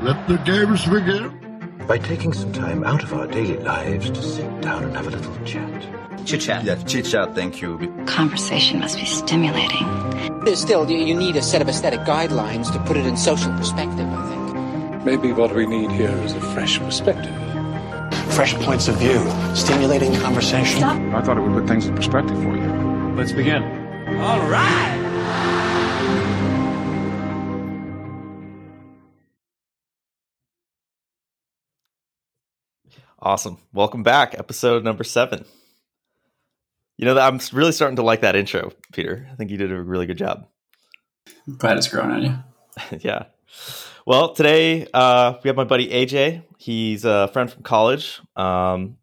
Let the games begin. By taking some time out of our daily lives to sit down and have a little chat. Chit chat. Yeah, chit chat, thank you. Conversation must be stimulating. There's still, you, you need a set of aesthetic guidelines to put it in social perspective, I think. Maybe what we need here is a fresh perspective. Fresh points of view, stimulating conversation. Stop. I thought it would put things in perspective for you. Let's begin. All right. Awesome. Welcome back. Episode number seven. You know, I'm really starting to like that intro, Peter. I think you did a really good job. I'm glad it's growing on you. yeah. Well, today uh, we have my buddy AJ. He's a friend from college. Um,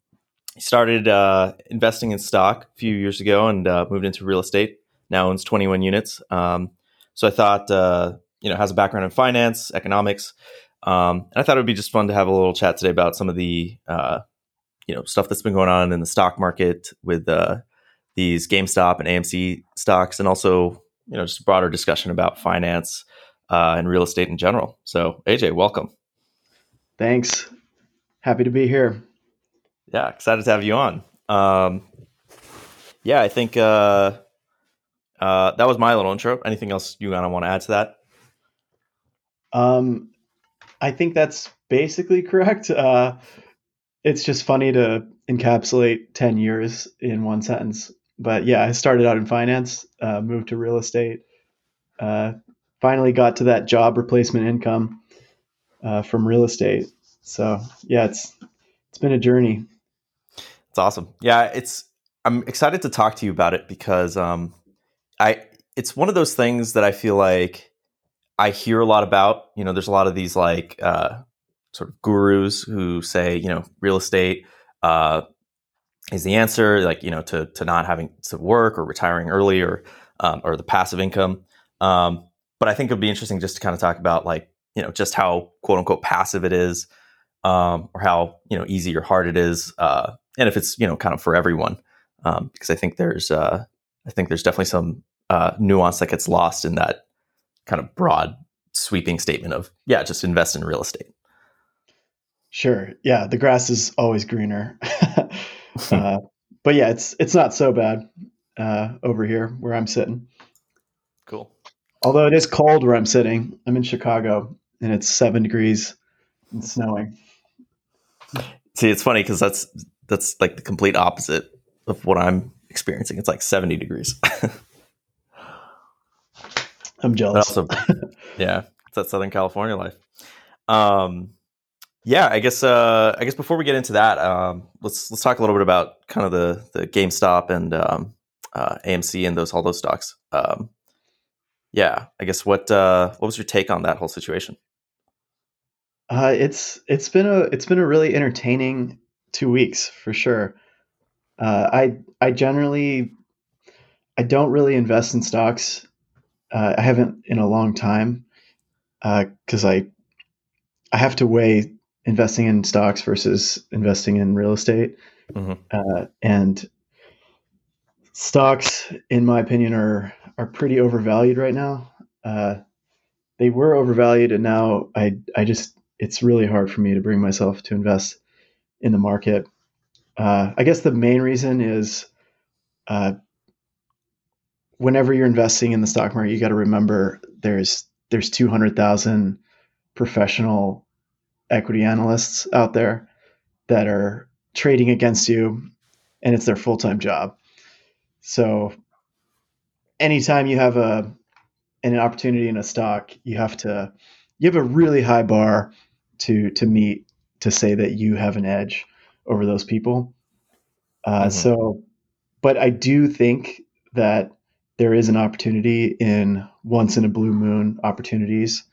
he started uh, investing in stock a few years ago and uh, moved into real estate. Now owns 21 units. Um, so I thought, uh, you know, has a background in finance, economics. Um, and I thought it would be just fun to have a little chat today about some of the, uh, you know, stuff that's been going on in the stock market with uh, these GameStop and AMC stocks, and also, you know, just a broader discussion about finance uh, and real estate in general. So, AJ, welcome. Thanks. Happy to be here. Yeah, excited to have you on. Um, yeah, I think uh, uh, that was my little intro. Anything else you kind of want to add to that? Um, I think that's basically correct. Uh, it's just funny to encapsulate 10 years in one sentence. But yeah, I started out in finance, uh, moved to real estate, uh, finally got to that job replacement income uh, from real estate. So yeah, it's it's been a journey. It's awesome. Yeah, it's I'm excited to talk to you about it because um, I it's one of those things that I feel like I hear a lot about. You know, there's a lot of these like uh, sort of gurus who say, you know, real estate uh, is the answer, like you know, to to not having to work or retiring early or um, or the passive income. Um, but I think it'd be interesting just to kind of talk about like you know just how quote unquote passive it is, um, or how you know easy or hard it is, uh, and if it's you know kind of for everyone. Um, because I think there's uh, I think there's definitely some uh, nuance that gets lost in that kind of broad sweeping statement of yeah, just invest in real estate. Sure. Yeah, the grass is always greener. uh, but yeah, it's it's not so bad uh, over here where I'm sitting. Cool. Although it is cold where I'm sitting. I'm in Chicago and it's seven degrees and snowing. See, it's funny because that's that's like the complete opposite of what I'm experiencing. It's like 70 degrees. I'm jealous. Also, yeah, it's that Southern California life. Um, yeah, I guess. Uh, I guess before we get into that, um, let's let's talk a little bit about kind of the the GameStop and um, uh, AMC and those all those stocks. Um, yeah, I guess what uh, what was your take on that whole situation? Uh, it's it's been a it's been a really entertaining two weeks for sure. Uh, I I generally I don't really invest in stocks. Uh, I haven't in a long time because I I have to weigh investing in stocks versus investing in real estate, mm-hmm. and stocks, in my opinion, are are pretty overvalued right now. Uh, they were overvalued, and now I I just it's really hard for me to bring myself to invest in the market. Uh, I guess the main reason is uh, whenever you're investing in the stock market, you got to remember there's there's 200,000 professional equity analysts out there that are trading against you, and it's their full time job. So anytime you have a an opportunity in a stock, you have to you have a really high bar to to meet to say that you have an edge over those people. Uh, mm-hmm. So, but I do think that there is an opportunity in once in a blue moon opportunities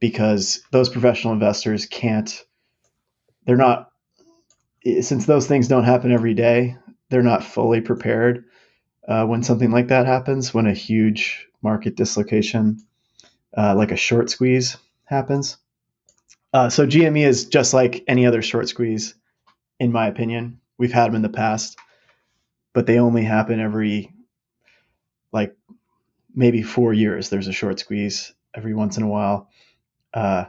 because those professional investors can't. They're not since those things don't happen every day. They're not fully prepared uh, when something like that happens. When a huge market dislocation, uh, like a short squeeze, happens. Uh, so GME is just like any other short squeeze, in my opinion. We've had them in the past, but they only happen every like maybe four years. There's a short squeeze every once in a while. Uh,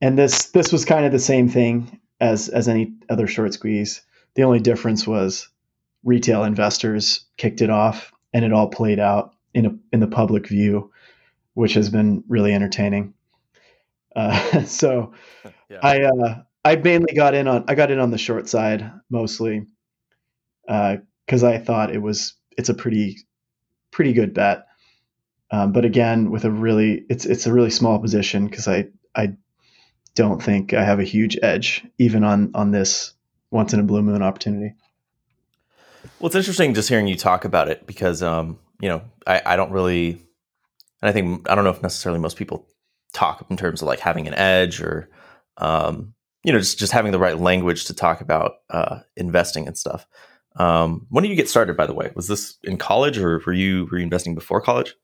and this this was kind of the same thing as as any other short squeeze. The only difference was retail investors kicked it off, and it all played out in a in the public view, which has been really entertaining. Uh, so yeah. I uh, I mainly got in on I got in on the short side mostly because uh, I thought it was it's a pretty pretty good bet. Um, but again, with a really it's it's a really small position because I I don't think I have a huge edge even on on this once in a blue moon opportunity. Well, it's interesting just hearing you talk about it because um, you know I, I don't really, and I think I don't know if necessarily most people talk in terms of like having an edge or um, you know just just having the right language to talk about uh, investing and stuff. Um, when did you get started? By the way, was this in college or were you were you investing before college?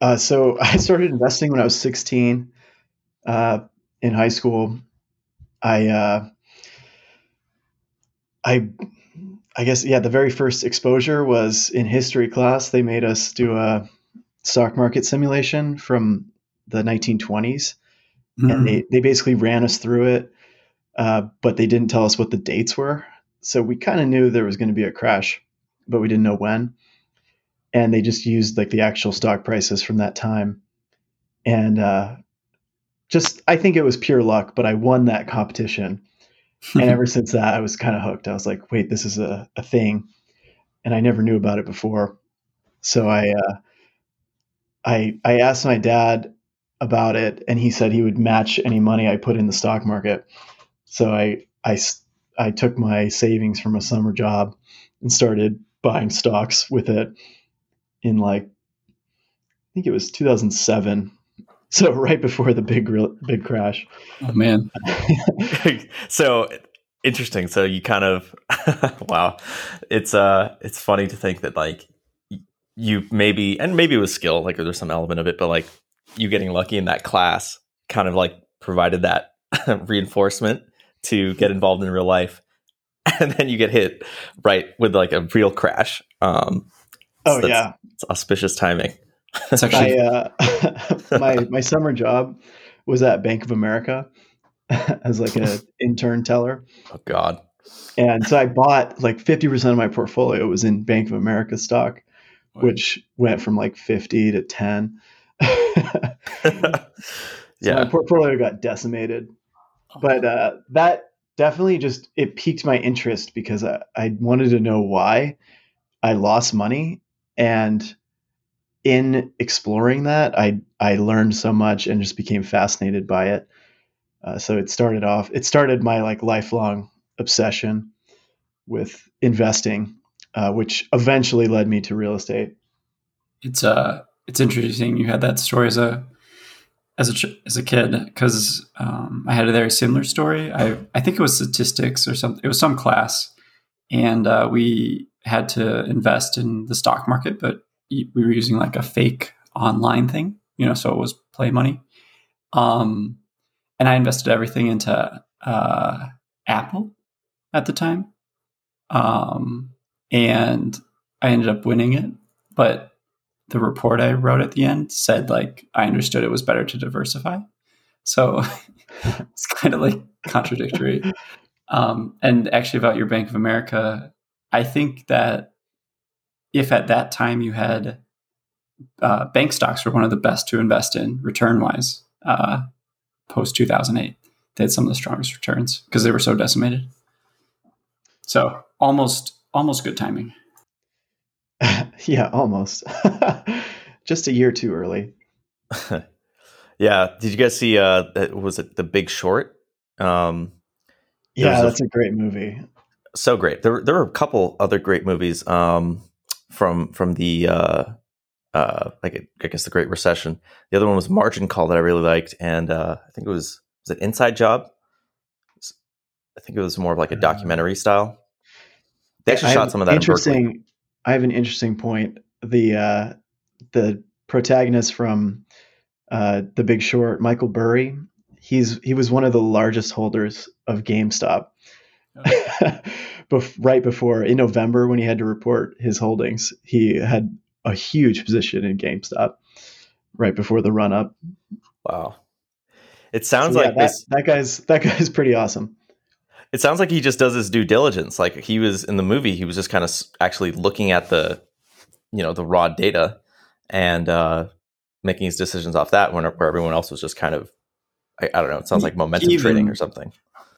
Uh, so I started investing when I was 16 uh, in high school. I uh, I I guess yeah, the very first exposure was in history class. They made us do a stock market simulation from the 1920s, mm-hmm. and they they basically ran us through it, uh, but they didn't tell us what the dates were. So we kind of knew there was going to be a crash, but we didn't know when. And they just used like the actual stock prices from that time, and uh, just I think it was pure luck, but I won that competition and ever since that, I was kind of hooked. I was like, wait, this is a, a thing. And I never knew about it before. So I, uh, I, I asked my dad about it and he said he would match any money I put in the stock market. So I, I, I took my savings from a summer job and started buying stocks with it in like, I think it was 2007 so right before the big big crash. Oh man. so interesting. So you kind of wow. It's uh it's funny to think that like you maybe and maybe it was skill, like there's some element of it, but like you getting lucky in that class kind of like provided that reinforcement to get involved in real life. And then you get hit right with like a real crash. Um Oh yeah. It's auspicious timing. It's actually I, uh, my my summer job was at Bank of America as like an intern teller. Oh God! And so I bought like fifty percent of my portfolio was in Bank of America stock, which went from like fifty to ten. so yeah, my portfolio got decimated. But uh, that definitely just it piqued my interest because I, I wanted to know why I lost money and in exploring that, I I learned so much and just became fascinated by it. Uh, so it started off. It started my like lifelong obsession with investing, uh, which eventually led me to real estate. It's uh, it's interesting. You had that story as a as a as a kid because um, I had a very similar story. I I think it was statistics or something. It was some class, and uh, we had to invest in the stock market, but we were using like a fake online thing, you know, so it was play money. Um, and I invested everything into uh, Apple at the time. Um, and I ended up winning it. But the report I wrote at the end said like I understood it was better to diversify. So it's kind of like contradictory. Um, and actually, about your Bank of America, I think that if at that time you had uh, bank stocks were one of the best to invest in return wise uh, post 2008 they had some of the strongest returns because they were so decimated so almost almost good timing yeah almost just a year too early yeah did you guys see uh was it the big short um yeah that's a, a, great movie so great there, there were a couple other great movies um from from the uh, uh, like I guess the Great Recession. The other one was Margin Call that I really liked, and uh, I think it was was it Inside Job. I think it was more of like a uh, documentary style. They actually I shot some of that. Interesting. In I have an interesting point. The uh, the protagonist from uh, The Big Short, Michael Burry, he's he was one of the largest holders of GameStop. Oh. bef- right before in November when he had to report his holdings, he had a huge position in GameStop right before the run up. Wow. It sounds So, yeah, like that, this. that guy's that guy's pretty awesome. It sounds like he just does his due diligence. Like he was in the movie, he was just kind of actually looking at the, you know, the raw data and uh, making his decisions off that. When where everyone else was just kind of, I, I don't know. It sounds like momentum even- trading or something.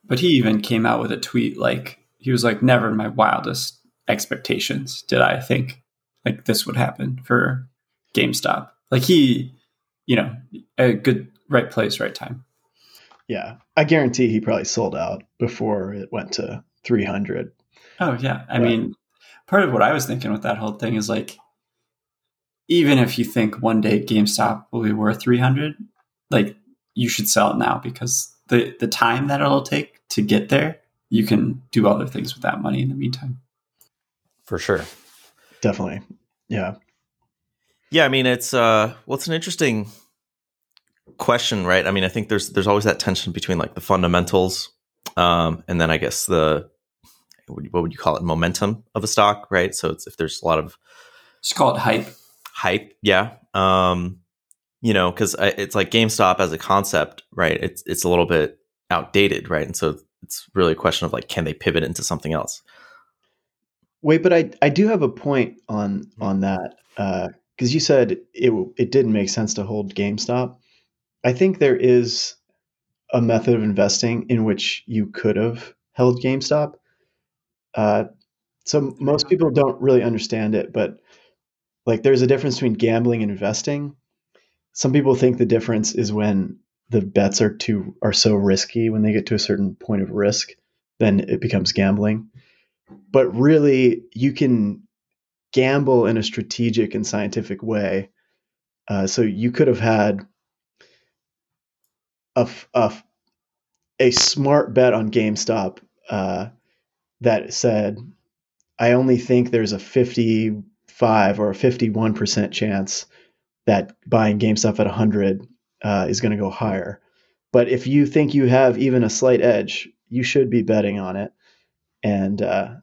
But he even came out with a tweet like he was like, "Never in my wildest expectations did I think like this would happen for GameStop." Like he, you know, a good right place, right time. Yeah, I guarantee he probably sold out before it went to 300. Oh yeah, I Yeah. mean, part of what I was thinking with that whole thing is like, even if you think one day GameStop will be worth three hundred, like you should sell it now because the the time that it'll take to get there, you can do other things with that money in the meantime. For sure. Definitely. Yeah. Yeah, I mean it's uh well it's an interesting question, right? I mean, I think there's there's always that tension between like the fundamentals um and then I guess the what what would you call it momentum of a stock, right? So it's if there's a lot of it's called hype. hype, yeah. Um you know, cuz it's like GameStop as a concept, right? It's it's a little bit outdated, right? And so it's really a question of like can they pivot into something else? Wait, but I I do have a point on on that because you said it it didn't make sense to hold GameStop. I think there is a method of investing in which you could have held GameStop. Uh, so most people don't really understand it, but like there's a difference between gambling and investing. Some people think the difference is when the bets are too are so risky when they get to a certain point of risk, then it becomes gambling but really you can gamble in a strategic and scientific way. Uh, so you could have had a, a a smart bet on GameStop uh, that said, I only think there's a 55 or a 51% chance that buying GameStop at 100 uh, is going to go higher. But if you think you have even a slight edge, you should be betting on it. And uh,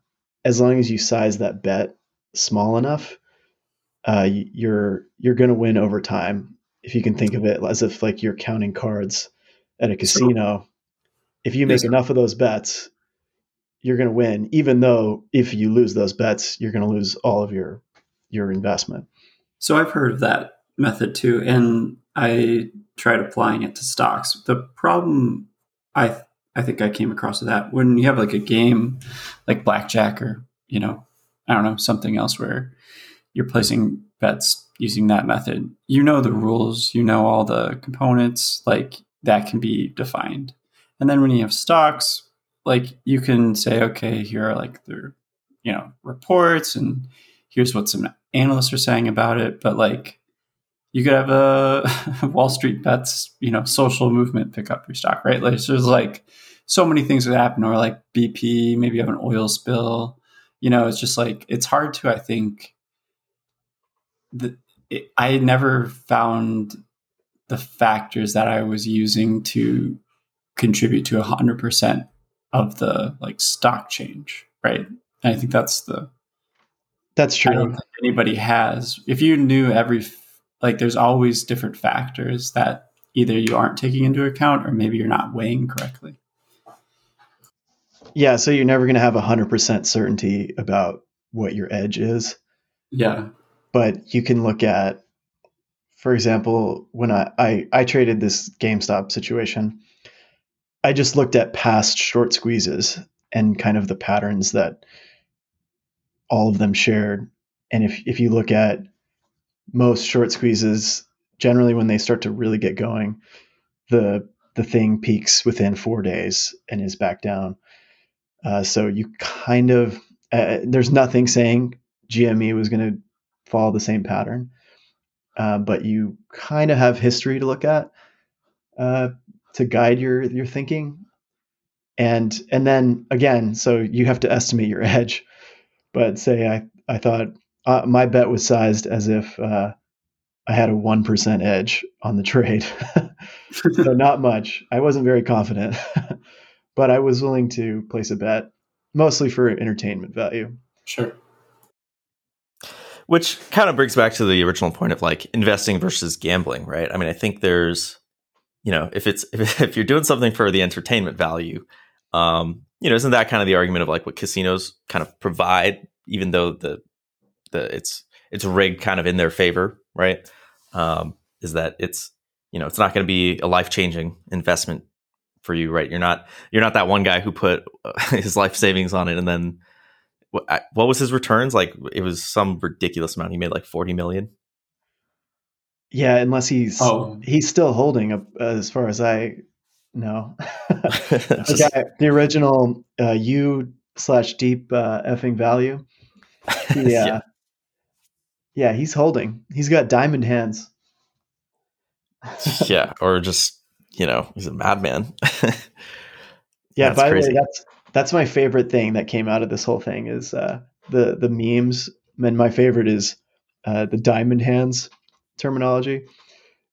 as long as you size that bet small enough, uh, you're you're going to win over time. If you can think of it as if like you're counting cards at a casino, if you make Yes. enough of those bets, you're going to win. Even though if you lose those bets, you're going to lose all of your your investment. So I've heard of that method too, and I tried applying it to stocks. The problem I I think I came across with that when you have like a game like blackjack or you know I don't know something else where you're placing bets using that method. You know the rules, you know all the components, like that can be defined. And then when you have stocks, like you can say, okay, here are like the you know reports and here's what some analysts are saying about it, but like you could have a Wall Street bets, you know, social movement pick up your stock, right? Like there's like so many things that happen, or like BP, maybe you have an oil spill. You know, it's just like it's hard to, I think. The, it, I never found the factors that I was using to contribute to hundred percent of the like stock change, right? And I think that's the That's I don't true. think anybody has. If you knew every, like, there's always different factors that either you aren't taking into account or maybe you're not weighing correctly. Yeah, so you're never going to have 100% certainty about what your edge is. Yeah. but you can look at for example when I, I i traded this gamestop situation i just looked at past short squeezes and kind of the patterns that all of them shared and if if you look at most short squeezes generally when they start to really get going the the thing peaks within four days and is back down uh, so you kind of uh, there's nothing saying gme was going to follow the same pattern. Uh, but you kind of have history to look at uh, to guide your your thinking, and and then again, so you have to estimate your edge. But say I I thought uh, my bet was sized as if uh, I had a one percent edge on the trade, so not much. I wasn't very confident, but I was willing to place a bet, mostly for entertainment value. Sure. Which kind of brings back to the original point of like investing versus gambling, right? I mean, I think there's you know, if it's if, if you're doing something for the entertainment value, um, you know, isn't that kind of the argument of like what casinos kind of provide, even though the the it's it's rigged kind of in their favor, right? Um, is that it's you know it's not going to be a life changing investment for you, right? You're not you're not that one guy who put his life savings on it and then what, what was his returns? Like it was some ridiculous amount. He made like forty million. Yeah, unless he's Oh. he's still holding uh, as far as I know. The, guy, the original uh, U slash deep uh, effing value. He, uh, Yeah. yeah. he's holding. He's got diamond hands. yeah, or just you know he's a madman. Yeah, That's by crazy. the way, that's that's my favorite thing that came out of this whole thing is uh, the the memes. And my favorite is uh, the diamond hands terminology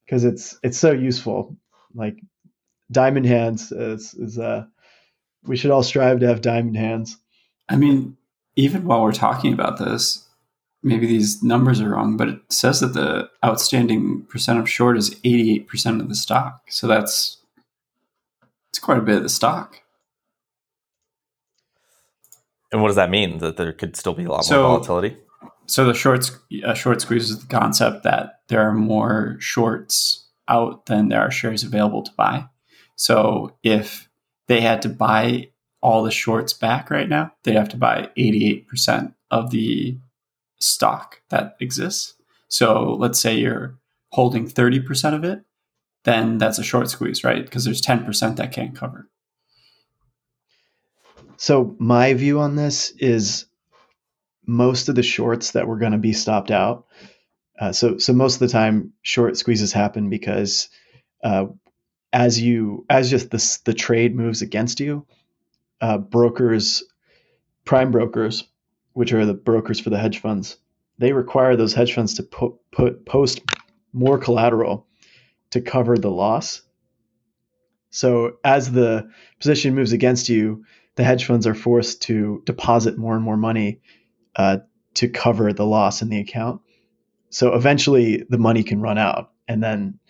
because it's it's so useful. Like diamond hands is, is uh, we should all strive to have diamond hands. I mean, even while we're talking about this, maybe these numbers are wrong, but it says that the outstanding percent of short is 88% of the stock. So that's it's quite a bit of the stock. And what does that mean? That there could still be a lot So- more volatility. So the shorts uh, short squeeze is the concept that there are more shorts out than there are shares available to buy. So if they had to buy all the shorts back right now, they'd have to buy 88% of the stock that exists. So let's say you're holding 30% of it, then that's a short squeeze, right? Because there's 10% that can't cover. So my view on this is most of the shorts that were going to be stopped out. Uh, so so most of the time, short squeezes happen because uh, as you as just the the trade moves against you, uh, brokers, prime brokers, which are the brokers for the hedge funds, they require those hedge funds to put put post more collateral to cover the loss. So as the position moves against you, the hedge funds are forced to deposit more and more money uh, to cover the loss in the account. So eventually the money can run out. And then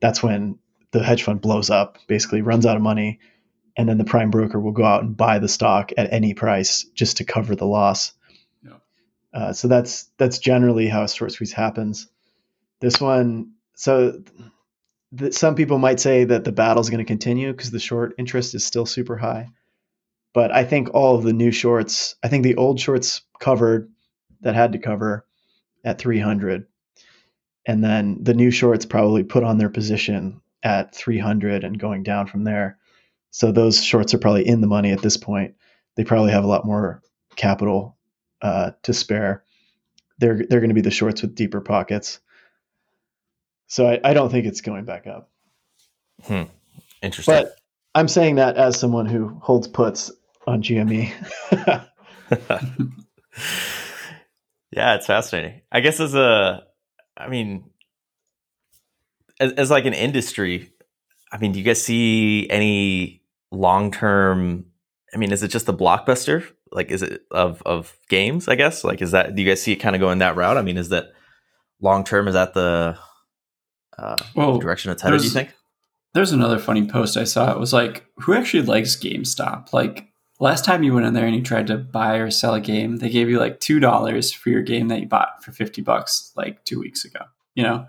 that's when the hedge fund blows up, basically runs out of money. And then the prime broker will go out and buy the stock at any price just to cover the loss. Yeah. Uh, so that's that's generally how a short squeeze happens. This one, so th- some people might say that the battle's going to continue because the short interest is still super high but I think all of the new shorts, I think the old shorts covered that had to cover at 300. And then the new shorts probably put on their position at 300 and going down from there. So those shorts are probably in the money at this point. They probably have a lot more capital uh, to spare. They're they're going to be the shorts with deeper pockets. So I, I don't think it's going back up. Interesting. But I'm saying that as someone who holds puts on. GME. yeah, it's fascinating. I guess as a, I mean, as, as like an industry, I mean, do you guys see any long term? I mean, is it just the blockbuster? Like, is it of of games? I guess. Like, is that? Do you guys see it kind of going that route? I mean, is that long term? Is that the uh, Well, direction it's headed? Do you think? There's another funny post I saw. It was like, who actually likes GameStop? Like, last time you went in there and you tried to buy or sell a game, they gave you like $2 for your game that you bought for 50 bucks like two weeks ago. You know?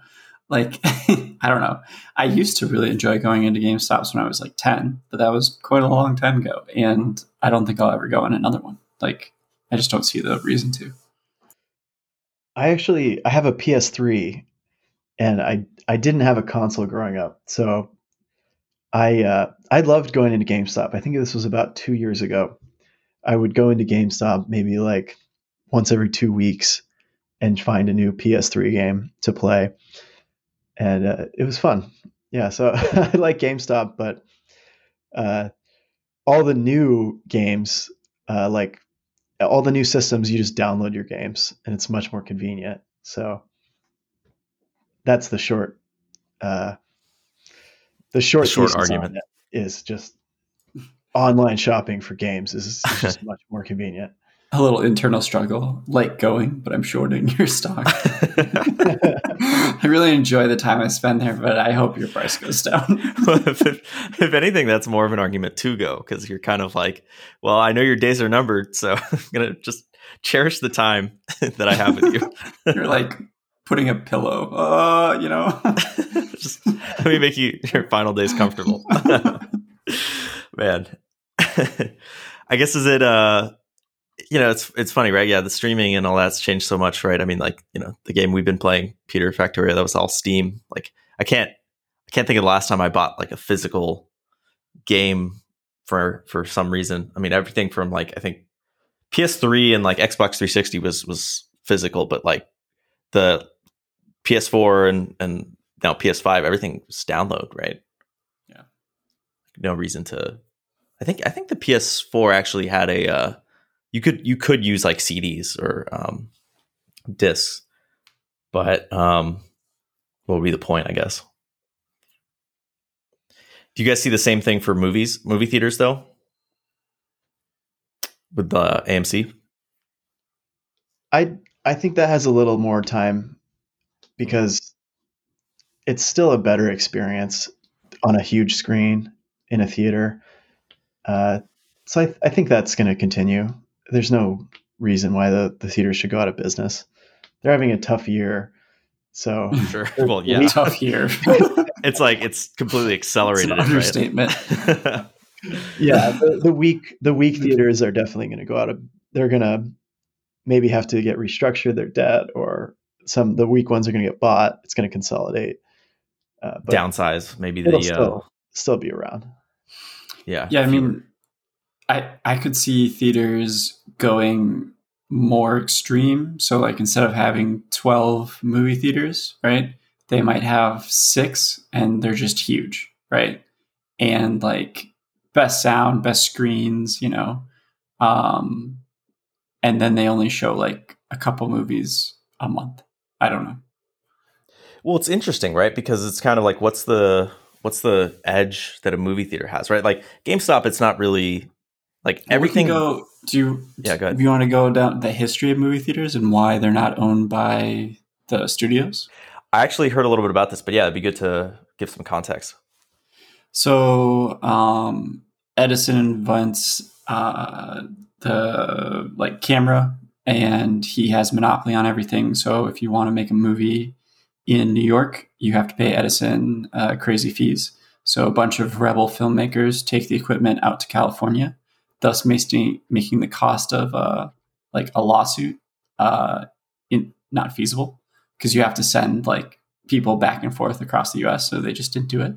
Like, I don't know. I used to really enjoy going into GameStops when I was like 10, but that was quite a long time ago. And I don't think I'll ever go in another one. Like, I just don't see the reason to. I actually I have a PS3 and I I didn't have a console growing up. So I uh, I loved going into GameStop. I think this was about 2 years ago. I would go into GameStop maybe like once every 2 weeks and find a new PS3 game to play. And uh, it was fun. Yeah, so I like GameStop, but uh, all the new games uh, like all the new systems you just download your games and it's much more convenient so that's the short uh the short, The short argument. it is just online shopping for games is, is just much more convenient a little internal struggle, like going, but I'm shorting your stock. I really enjoy the time I spend there, but I hope your price goes down. if, if anything, that's more of an argument to go because you're kind of like, well, I know your days are numbered, so I'm gonna just cherish the time that I have with you. you're like putting a pillow, uh, you know. just let me make you your final days comfortable, man. I guess is it uh you know, it's it's funny, right? Yeah, the streaming and all that's changed so much, right? I mean, like you know, the game we've been playing, Peter Factorio, that was all Steam. Like, I can't I can't think of the last time I bought like a physical game for for some reason. I mean, everything from like I think PS3 and like Xbox 360 was was physical, but like the PS4 and and now PS5, everything was download, right? Yeah. No reason to. I think I think the PS4 actually had a. Uh, you could you could use like CDs or um, discs, but um, what would be the point? I guess. Do you guys see the same thing for movies, movie theaters though, with the AMC? I I think that has a little more time because it's still a better experience on a huge screen in a theater. Uh, so I, I think that's going to continue there's no reason why the, the theater should go out of business. They're having a tough year. So sure. Well, yeah, tough year. it's like it's completely accelerated. It's an understatement. Right? yeah, the, the weak the weak theaters are definitely going to go out of. They're going to maybe have to get restructured their debt, or some the weak ones are going to get bought. It's going to consolidate. Uh, downsize maybe the still, uh, still be around. Yeah, yeah. I mean, I I could see theaters going more extreme. So like instead of having 12 movie theaters, right? They might have 6 and they're just huge, right? And like best sound, best screens, you know. Um and then they only show like a couple movies a month. I don't know. Well, it's interesting, right? Because it's kind of like what's the what's the edge that a movie theater has, right? Like GameStop, it's not really like everything. go. Do you? Yeah, go ahead. Do you want to go down the history of movie theaters and why they're not owned by the studios? I actually heard a little bit about this, but yeah, it'd be good to give some context. So um, Edison invents uh, the like camera, and he has monopoly on everything. So if you want to make a movie in New York, you have to pay Edison uh, crazy fees. So a bunch of rebel filmmakers take the equipment out to California thus making the cost of uh, like a lawsuit uh, in, not feasible because you have to send like people back and forth across the U.S. So they just didn't do it.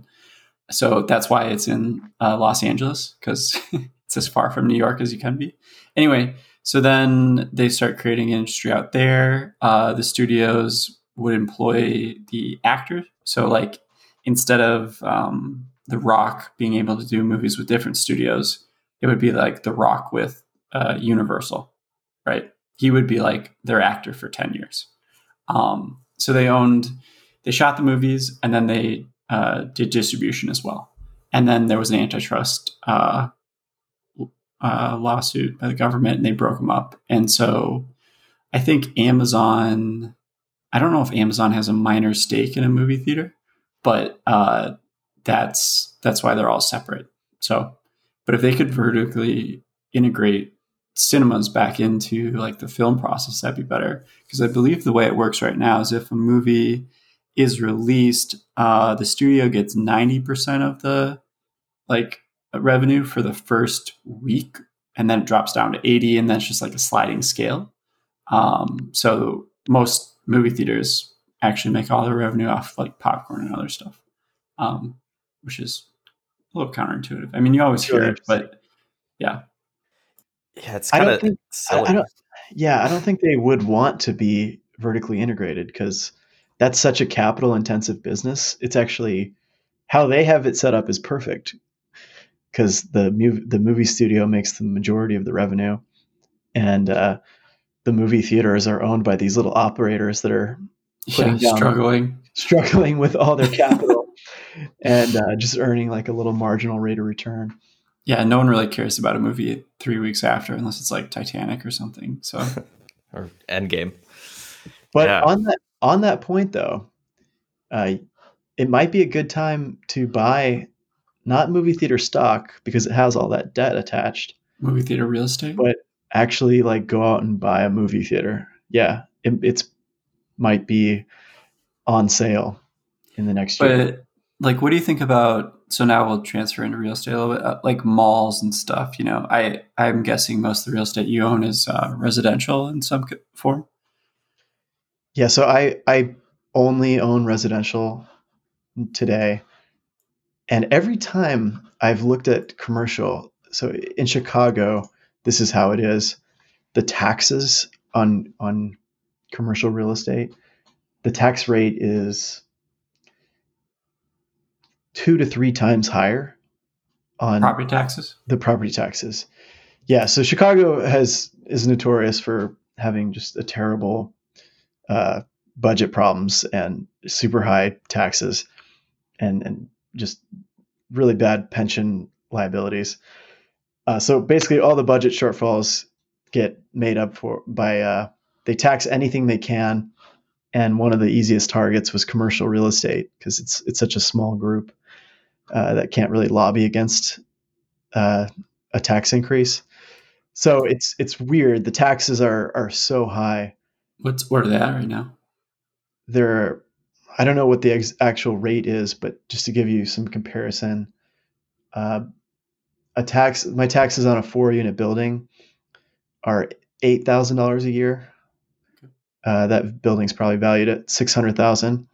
So that's why it's in uh, Los Angeles because it's as far from New York as you can be. Anyway, so then they start creating industry out there. Uh, the studios would employ the actors. So like instead of um, The Rock being able to do movies with different studios, it would be like The Rock with uh, Universal, right? He would be like their actor for 10 years. Um, so they owned, they shot the movies and then they uh, did distribution as well. And then there was an antitrust uh, uh, lawsuit by the government and they broke them up. And so I think Amazon, I don't know if Amazon has a minor stake in a movie theater, but uh, that's that's why they're all separate. So but if they could vertically integrate cinemas back into like the film process, that'd be better. Because I believe the way it works right now is if a movie is released, uh, the studio gets ninety percent of the like revenue for the first week, and then it drops down to eighty, and then it's just like a sliding scale. Um, so most movie theaters actually make all their revenue off like popcorn and other stuff, um, which is a little counterintuitive. I mean, you always hear it, but yeah. Yeah, it's kind of silly. I, I yeah, I don't think they would want to be vertically integrated because that's such a capital intensive business. It's actually how they have it set up is perfect because the mov- the movie studio makes the majority of the revenue, and uh, the movie theaters are owned by these little operators that are yeah, down, struggling struggling with all their capital and uh, just earning like a little marginal rate of return. Yeah, no one really cares about a movie three weeks after unless it's like Titanic or something. So or Endgame. But Yeah. on that on that point though, uh, it might be a good time to buy not movie theater stock because it has all that debt attached, movie theater real estate. but actually like go out and buy a movie theater. Yeah, it, it's might be on sale in the next year. But like, what do you think about? So now we'll transfer into real estate a little bit, uh, like malls and stuff. You know, I I'm guessing most of the real estate you own is uh, residential in some form. Yeah, so I I only own residential today. And every time I've looked at commercial, so in Chicago, this is how it is. The taxes on on commercial real estate, the tax rate is two to three times higher on Property taxes. the property taxes. Yeah, so Chicago has is notorious for having just a terrible uh, budget problems and super high taxes, and and just really bad pension liabilities. Uh, so basically, all the budget shortfalls get made up for by uh, they tax anything they can, and one of the easiest targets was commercial real estate because it's it's such a small group uh, that can't really lobby against uh, a tax increase. So it's it's weird. The taxes are are so high. What's where are they at right now? They're I don't know what the ex- actual rate is, but just to give you some comparison, uh, a tax my taxes on a four unit building are eight thousand dollars a year. Uh, that building's probably valued at six hundred thousand,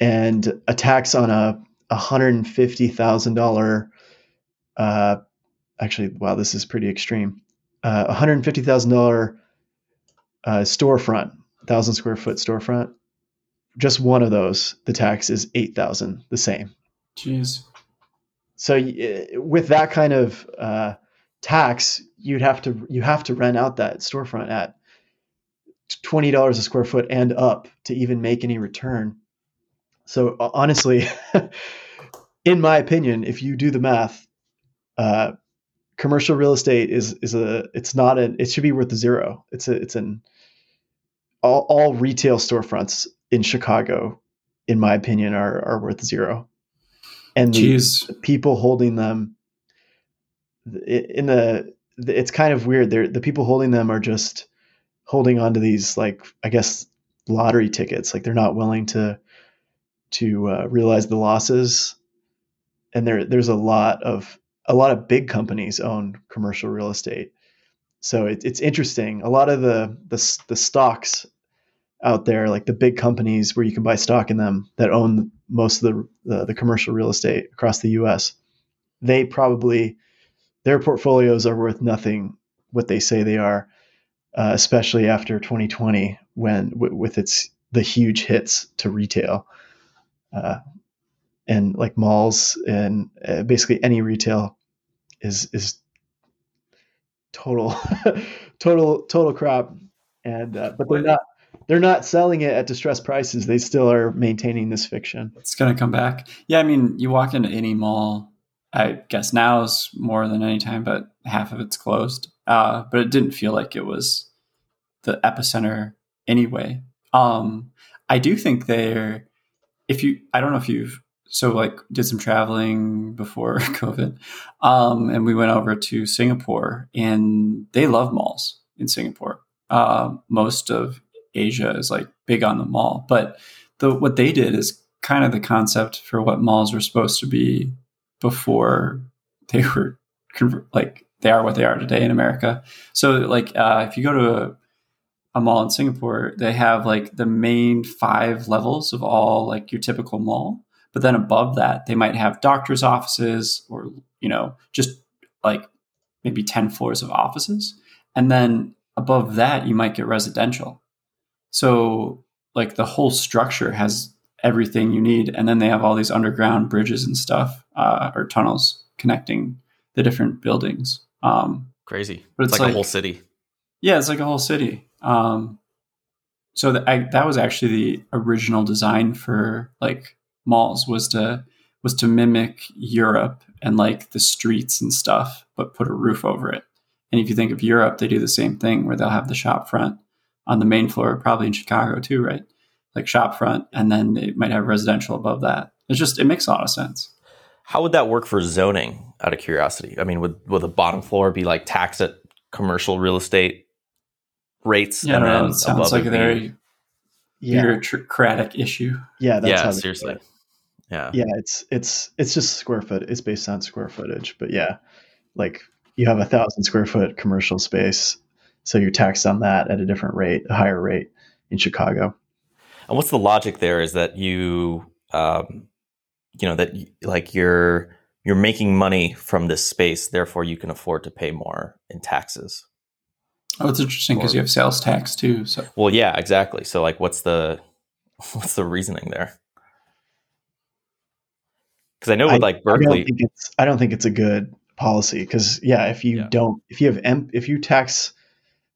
and a tax on a hundred and fifty thousand dollar. Uh, actually, wow, this is pretty extreme. Uh, one hundred fifty thousand dollar uh, storefront, thousand square foot storefront. Just one of those, the tax is eight thousand, the same. Jeez. So with that kind of uh, tax, you'd have to you have to rent out that storefront at twenty dollars a square foot and up to even make any return. So honestly, in my opinion, if you do the math, uh, commercial real estate is is a it's not an it should be worth zero. It's a it's an all, all retail storefronts in Chicago, in my opinion, are are worth zero. And the, the people holding them in the it's kind of weird. They're the people holding them are just holding on to these like I guess lottery tickets. Like they're not willing to to uh, realize the losses. And there there's a lot of a lot of big companies own commercial real estate. So it, it's interesting. A lot of the, the the stocks out there, like the big companies where you can buy stock in them that own most of the the, the commercial real estate across the U.S. They probably their portfolios are worth nothing what they say they are, uh, especially after 2020 when w- with its the huge hits to retail, uh, and like malls and uh, basically any retail is is total total total crap and uh, but they're not they're not selling it at distressed prices they still are maintaining this fiction It's gonna come back. Yeah, I mean, you walk into any mall. I guess now is more than any time, but half of it's closed. Uh, but it didn't feel like it was the epicenter anyway. Um, I do think they're. If you, I don't know if you've so like did some traveling before COVID, um, and we went over to Singapore, and they love malls in Singapore. Uh, most of Asia is like big on the mall, but the what they did is kind of the concept for what malls were supposed to be before they were like they are what they are today in America. So like uh, if you go to a, a mall in Singapore, they have like the main five levels of all like your typical mall, but then above that they might have doctors' offices or you know just like maybe ten floors of offices, and then above that you might get residential. So like the whole structure has everything you need, and then they have all these underground bridges and stuff uh, or tunnels connecting the different buildings. Um, Crazy. But it's, it's like, like- a whole city. yeah, it's like a whole city. Um, so that I, that was actually the original design for like malls was to was to mimic Europe and like the streets and stuff, but put a roof over it. And if you think of Europe, they do the same thing where they'll have the shop front on the main floor, probably in Chicago too, right? Like shop front, and then they might have residential above that. It's just it makes a lot of sense. How would that work for zoning? Out of curiosity, I mean, would would the bottom floor be like taxed at commercial real estate rates? Yeah, and no, then it sounds above like a very Yeah, bureaucratic issue. yeah, that's how yeah, they do seriously, it. yeah. Yeah, it's it's it's just square foot. It's based on square footage, but yeah, like you have a thousand square foot commercial space, so you're taxed on that at a different rate, a higher rate in Chicago. And what's the logic there? Is that you, um, you know, that like you're you're making money from this space, therefore you can afford to pay more in taxes. Oh, it's interesting because you have sales tax too. So Well, yeah, exactly. So, like, what's the what's the reasoning there? Because I know with like I Berkeley, don't think it's I don't think it's a good policy because yeah, if you Yeah. don't if you have em- if you tax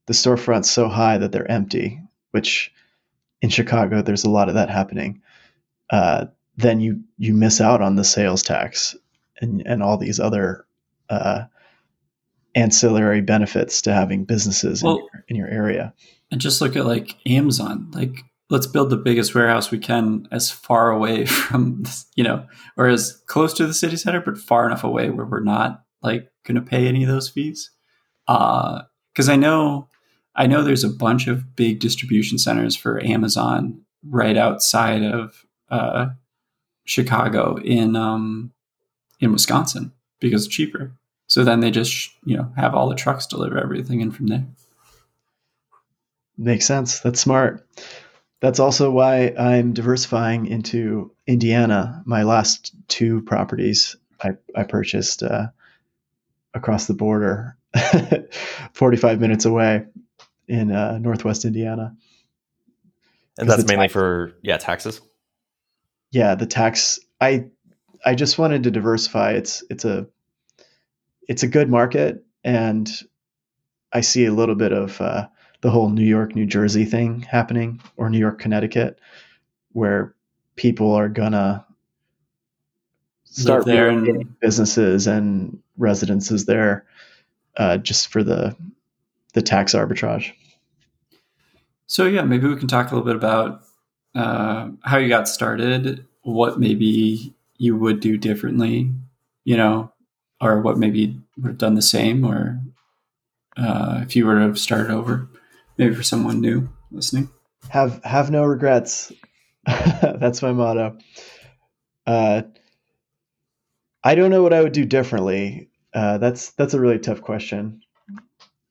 the storefronts so high that they're empty, which in Chicago there's a lot of that happening, uh, then you you miss out on the sales tax and and all these other uh, ancillary benefits to having businesses Well- in, your, in your area. and just look at like Amazon. Like let's build the biggest warehouse we can as far away from this, you know, or as close to the city center, but far enough away where we're not like going to pay any of those fees. Uh, because I know, I know there's a bunch of big distribution centers for Amazon right outside of uh, Chicago in um, in Wisconsin because it's cheaper. So then they just you know have all the trucks deliver everything in from there. Makes sense. That's smart. That's also why I'm diversifying into Indiana. My last two properties I, I purchased uh, across the border, 45 minutes away in uh, Northwest Indiana. And that's mainly tax- for yeah taxes. Yeah, the tax. I I just wanted to diversify. It's it's a it's a good market, and I see a little bit of uh, the whole New York, New Jersey thing happening, or New York, Connecticut, where people are gonna start there and- businesses and residences there, uh, just for the the tax arbitrage. So yeah, maybe we can talk a little bit about uh, how you got started, what maybe you would do differently, you know, or what maybe would have done the same, or uh, if you were to have started over, maybe for someone new listening. have have no regrets. That's my motto. Uh, I don't know what I would do differently. Uh, that's that's a really tough question.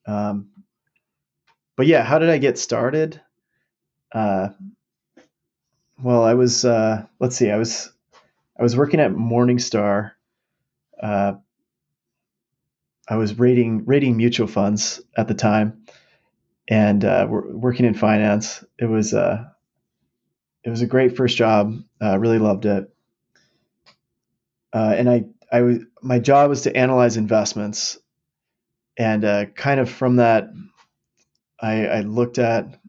Um, but yeah, how did I get started? Uh, well, I was uh, let's see, I was I was working at Morningstar. Uh, I was rating rating mutual funds at the time, and uh, working in finance. It was uh, it was a great first job. Uh, really loved it. Uh, and I I was my job was to analyze investments, and uh, kind of from that, I, I looked at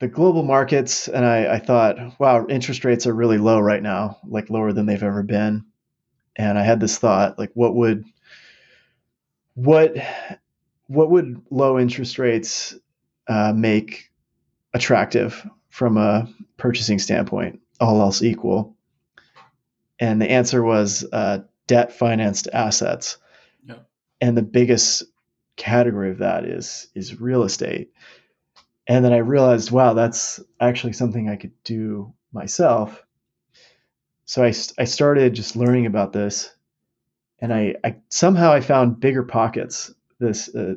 the global markets, and I, I thought, wow, interest rates are really low right now, like lower than they've ever been. And I had this thought, like, what would what what would low interest rates uh, make attractive from a purchasing standpoint, all else equal? And the answer was uh, debt financed assets. Yep. And the biggest category of that is is real estate. And then I realized, wow, that's actually something I could do myself. So I, I started just learning about this, and I, I somehow I found bigger pockets. This uh,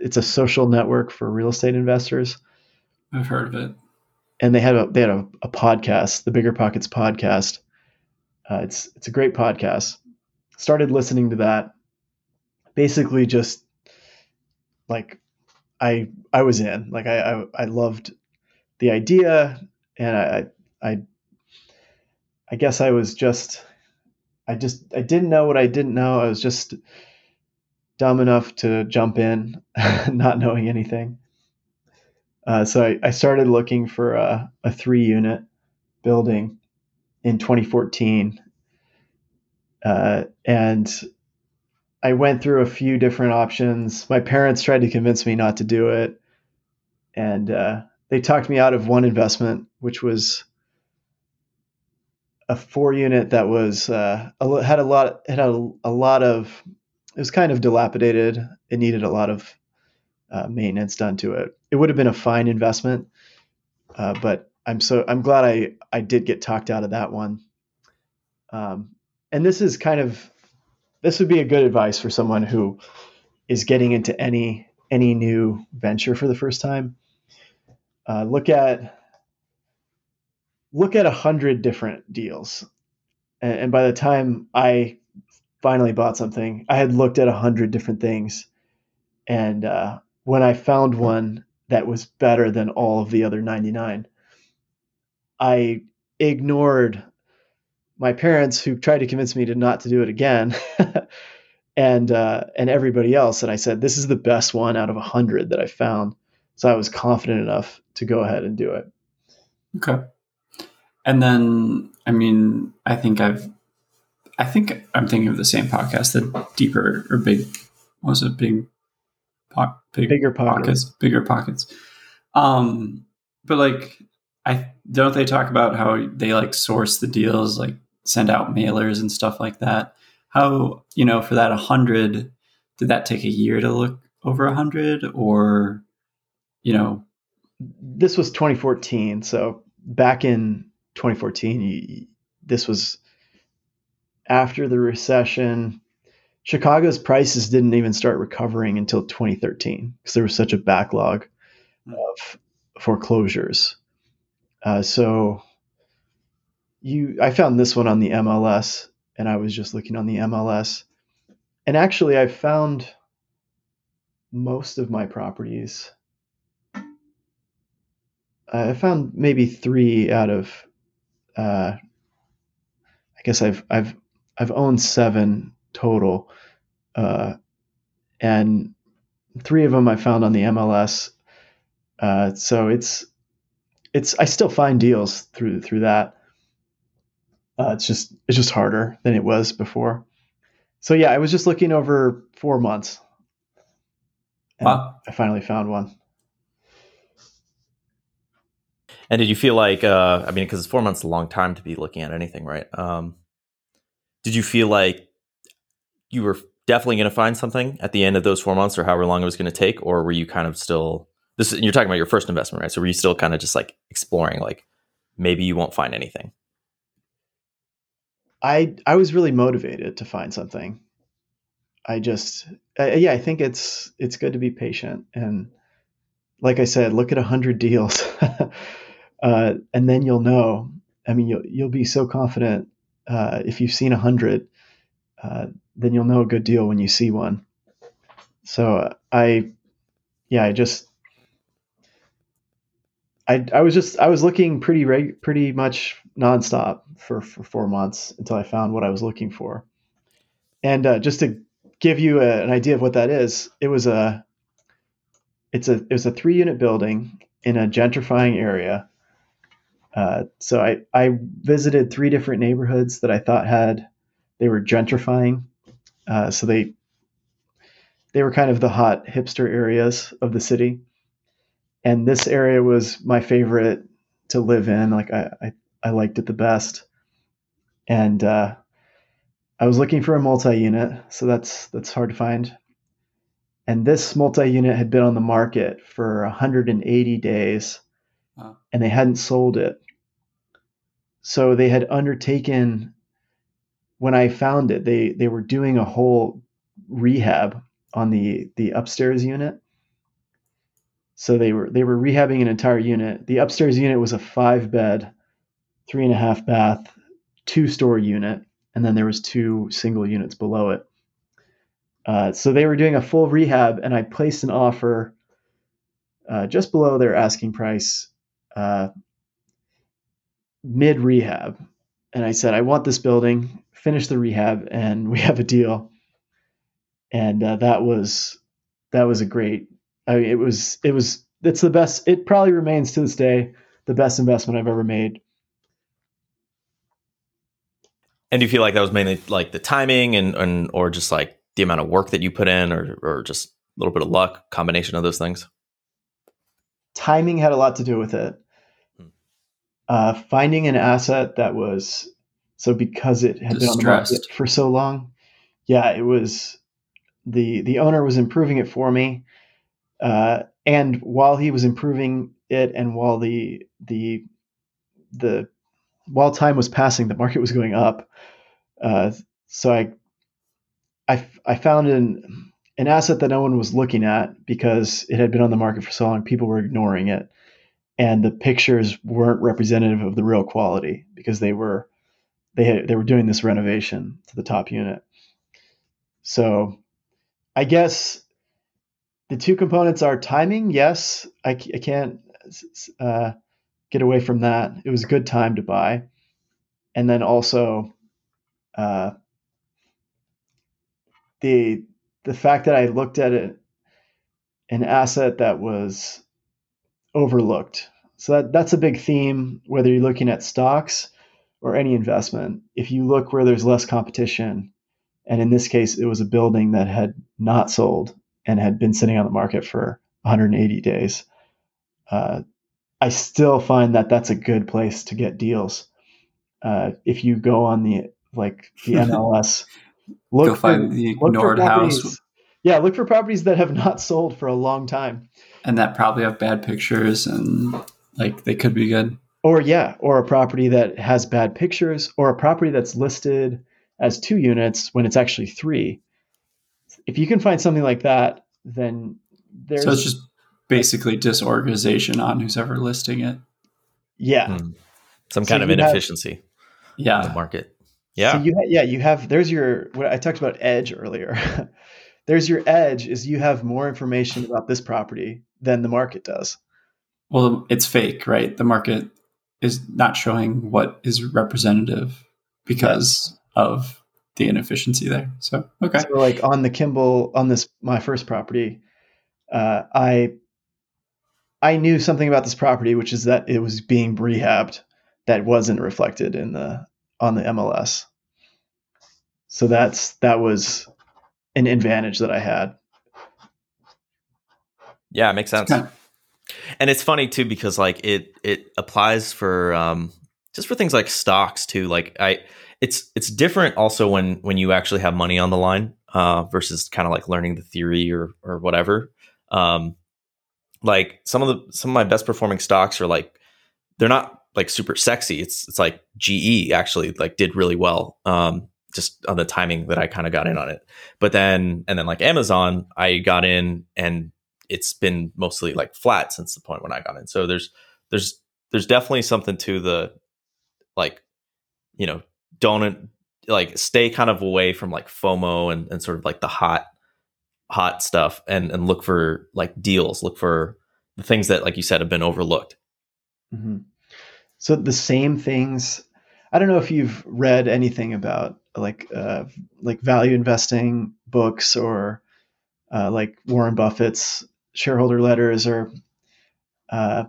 it's a social network for real estate investors I've heard of it. and they had a they had a, a podcast, the Bigger Pockets podcast. Uh, it's it's a great podcast. Started listening to that. Basically, just like I I was in like I I, I loved the idea, and I I I guess I was just I just I didn't know what I didn't know. I was just dumb enough to jump in, not knowing anything. Uh, so I, I started looking for a, a three unit building in 2014, uh, and I went through a few different options. My parents tried to convince me not to do it, and uh, they talked me out of one investment, which was a four unit that was uh, had a lot had a, a lot of it was kind of dilapidated. It needed a lot of uh, maintenance done to it. It would have been a fine investment, uh, but I'm so I'm glad I I did get talked out of that one. Um, and this is kind of this would be a good advice for someone who is getting into any any new venture for the first time. Uh, look at look at a hundred different deals, and, and by the time I finally bought something, I had looked at a hundred different things, and uh, when I found one that was better than all of the other ninety nine, I ignored my parents who tried to convince me to not to do it again. and uh, and everybody else, and I said, "This is the best one out of a hundred that I found." So I was confident enough to go ahead and do it. Okay. And then, I mean, I think I've, I think I'm thinking of the same podcast, the deeper or big, what was it big, po- big bigger pockets, pockets, bigger pockets. Um, but like, I don't they talk about how they like source the deals, like send out mailers and stuff like that. How you know for that hundred, did that take a year to look over a hundred, or you know, this was 2014, so back in 2014, you, this was after the recession. Chicago's prices didn't even start recovering until 2013 because there was such a backlog of foreclosures. Uh, so you, I found this one on the MLS, and I was just looking on the MLS, and actually, I found most of my properties. I found maybe three out of uh, I guess I've I've I've owned seven total, uh, and three of them I found on the MLS. Uh, so it's it's I still find deals through through that. Uh, it's just it's just harder than it was before. So yeah, I was just looking over four months. Wow. I finally found one. And did you feel like, uh, I mean, because four months is a long time to be looking at anything, right? Um, did you feel like you were definitely going to find something at the end of those four months or however long it was going to take? Or were you kind of still, this you're talking about your first investment, right? So were you still kind of just like exploring, like maybe you won't find anything? I, I was really motivated to find something. I just, yeah, I think it's, it's good to be patient. And like I said, look at a hundred deals. uh, and then you'll know. I mean, you'll you'll be so confident uh, if you've seen a hundred, uh, then you'll know a good deal when you see one. So uh, I, yeah, I just, I I was just I was looking pretty reg- pretty much nonstop for for four months until I found what I was looking for. And uh, just to give you a, an idea of what that is, it was a it's a it was a three unit building in a gentrifying area uh, so I, I visited three different neighborhoods that I thought had they were gentrifying. Uh, so they they were kind of the hot hipster areas of the city, and this area was my favorite to live in. Like I I, I liked it the best, and uh, I was looking for a multi-unit, so that's that's hard to find. And this multi-unit had been on the market for 180 days and they hadn't sold it. So they had undertaken when I found it, they they were doing a whole rehab on the the upstairs unit. So they were they were rehabbing an entire unit. The upstairs unit was a five bed, three and a half bath, two story unit, and then there was two single units below it. Uh, so they were doing a full rehab, and I placed an offer uh, just below their asking price uh, mid rehab, and I said, I want this building, finish the rehab, and we have a deal. And uh, that was that was a great. I mean, it was it was it's the best. It probably remains to this day the best investment I've ever made. And do you feel like that was mainly like the timing and, and or just like the amount of work that you put in or or just a little bit of luck, combination of those things? Timing had a lot to do with it. Hmm. Uh, finding an asset that was so because it had been on the market Distressed. for so long, yeah, it was the the owner was improving it for me, uh, and while he was improving it, and while the the the while time was passing, the market was going up. Uh, so I I I found an an asset that no one was looking at because it had been on the market for so long. People were ignoring it, and the pictures weren't representative of the real quality because they were they had, they were doing this renovation to the top unit. So, I guess the two components are timing. Yes, I can't uh, get away from that. It was a good time to buy, and then also uh, the the fact that I looked at it an asset that was overlooked. So that, that's a big theme, whether you're looking at stocks or any investment. If you look where there's less competition, and in this case, it was a building that had not sold and had been sitting on the market for 180 days, uh, I still find that that's a good place to get deals. Uh, if you go on the like the MLS, look Go find the for ignored house. Yeah, look for properties that have not sold for a long time. and that probably have bad pictures and like they could be good. Or yeah, or a property that has bad pictures, or a property that's listed as two units when it's actually three. If you can find something like that, then there's so it's just basically disorganization on who's ever listing it. yeah. Hmm. Some So kind of you have- inefficiency in the Yeah. market. Yeah. So you ha- yeah, you have there's your what I talked about edge earlier. there's your edge is you have more information about this property than the market does. Well, it's fake, right? The market is not showing what is representative because of the inefficiency there. So, okay. So like on the Kimball on this my first property, uh, I I knew something about this property, which is that it was being rehabbed that wasn't reflected in the on the MLS. So that's that was an advantage that I had. Yeah, it makes sense. Okay. And it's funny too because like it it applies for um just for things like stocks too. Like I it's it's different also when when you actually have money on the line uh versus kind of like learning the theory or or whatever. Um like some of the some of my best performing stocks are like they're not like super sexy. It's it's like GE actually like did really well. Um just on the timing that I kind of got in on it. But then and then like Amazon, I got in and it's been mostly like flat since the point when I got in. So there's there's there's definitely something to the like you know don't like stay kind of away from like FOMO and, and sort of like the hot hot stuff and and look for like deals, look for the things that like you said have been overlooked. hmm So the same things. I don't know if you've read anything about like uh, like value investing books or uh, like Warren Buffett's shareholder letters or uh,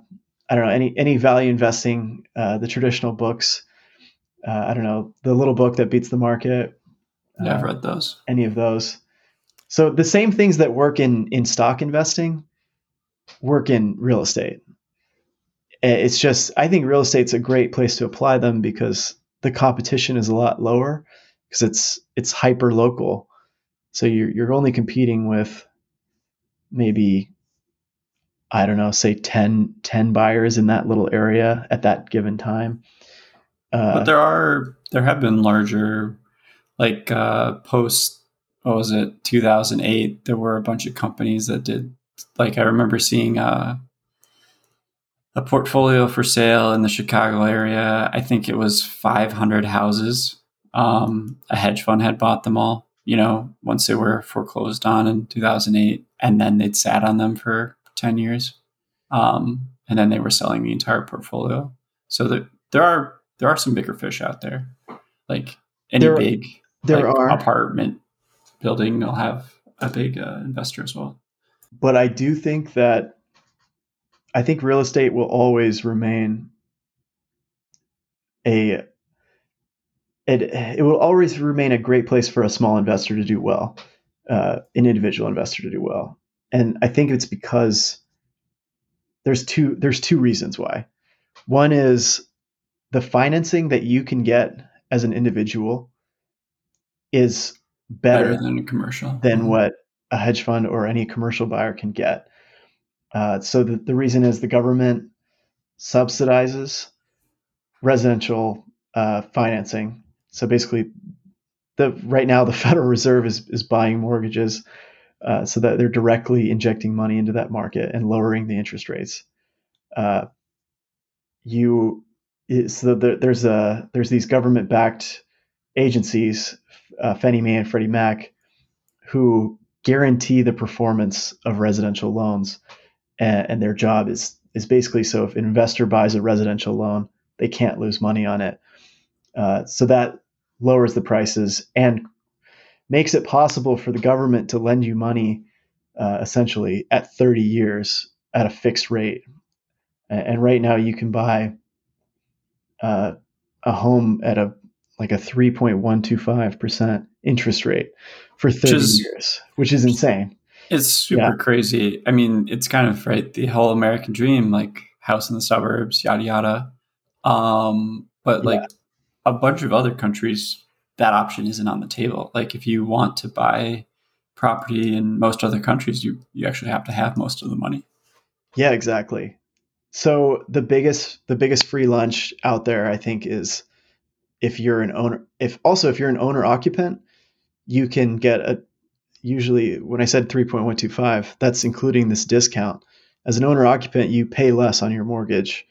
I don't know any any value investing uh, the traditional books. Uh, I don't know the little book that beats the market. Yeah, I've uh, read those. any of those. So the same things that work in in stock investing work in real estate. It's just I think real estate's a great place to apply them because the competition is a lot lower because it's it's hyper local. So you're you're only competing with maybe I don't know, say 10, 10 buyers in that little area at that given time. Uh, but there are there have been larger like uh post what was it 2008 there were a bunch of companies that did like i remember seeing uh a portfolio for sale in the chicago area. I think it was 500 houses. Um a hedge fund had bought them all you know once they were foreclosed on in 2008 and then they'd sat on them for 10 years. Um and then they were selling the entire portfolio. So that there are there are some bigger fish out there. Like any There- big there like, are. apartment building will have a big uh, investor as well. but I do think that I think real estate will always remain a it it will always remain a great place for a small investor to do well, uh, an individual investor to do well, and I think it's because there's two there's two reasons why. One is the financing that you can get as an individual is better, better than commercial than what a hedge fund or any commercial buyer can get. Uh, so the, the reason is the government subsidizes residential uh, financing. So basically, the right now the Federal Reserve is is buying mortgages uh, so that they're directly injecting money into that market and lowering the interest rates. Uh, you so there, there's a there's these government backed agencies, uh, Fannie Mae and Freddie Mac, who guarantee the performance of residential loans, and, and their job is is basically so if an investor buys a residential loan, they can't lose money on it. Uh, so that lowers the prices and makes it possible for the government to lend you money uh, essentially at 30 years at a fixed rate. And right now you can buy uh, a home at a like a 3.125% interest rate for 30 which is, years, which is insane. It's super yeah. crazy. I mean, it's kind of right the whole American dream, like house in the suburbs, yada yada. Um, but like yeah. a bunch of other countries, that option isn't on the table. Like if you want to buy property in most other countries, you you actually have to have most of the money. Yeah, exactly. So the biggest the biggest free lunch out there, I think, is if you're an owner. If also if you're an owner occupant, you can get a usually when I said 3.125, that's including this discount. As an owner occupant, you pay less on your mortgage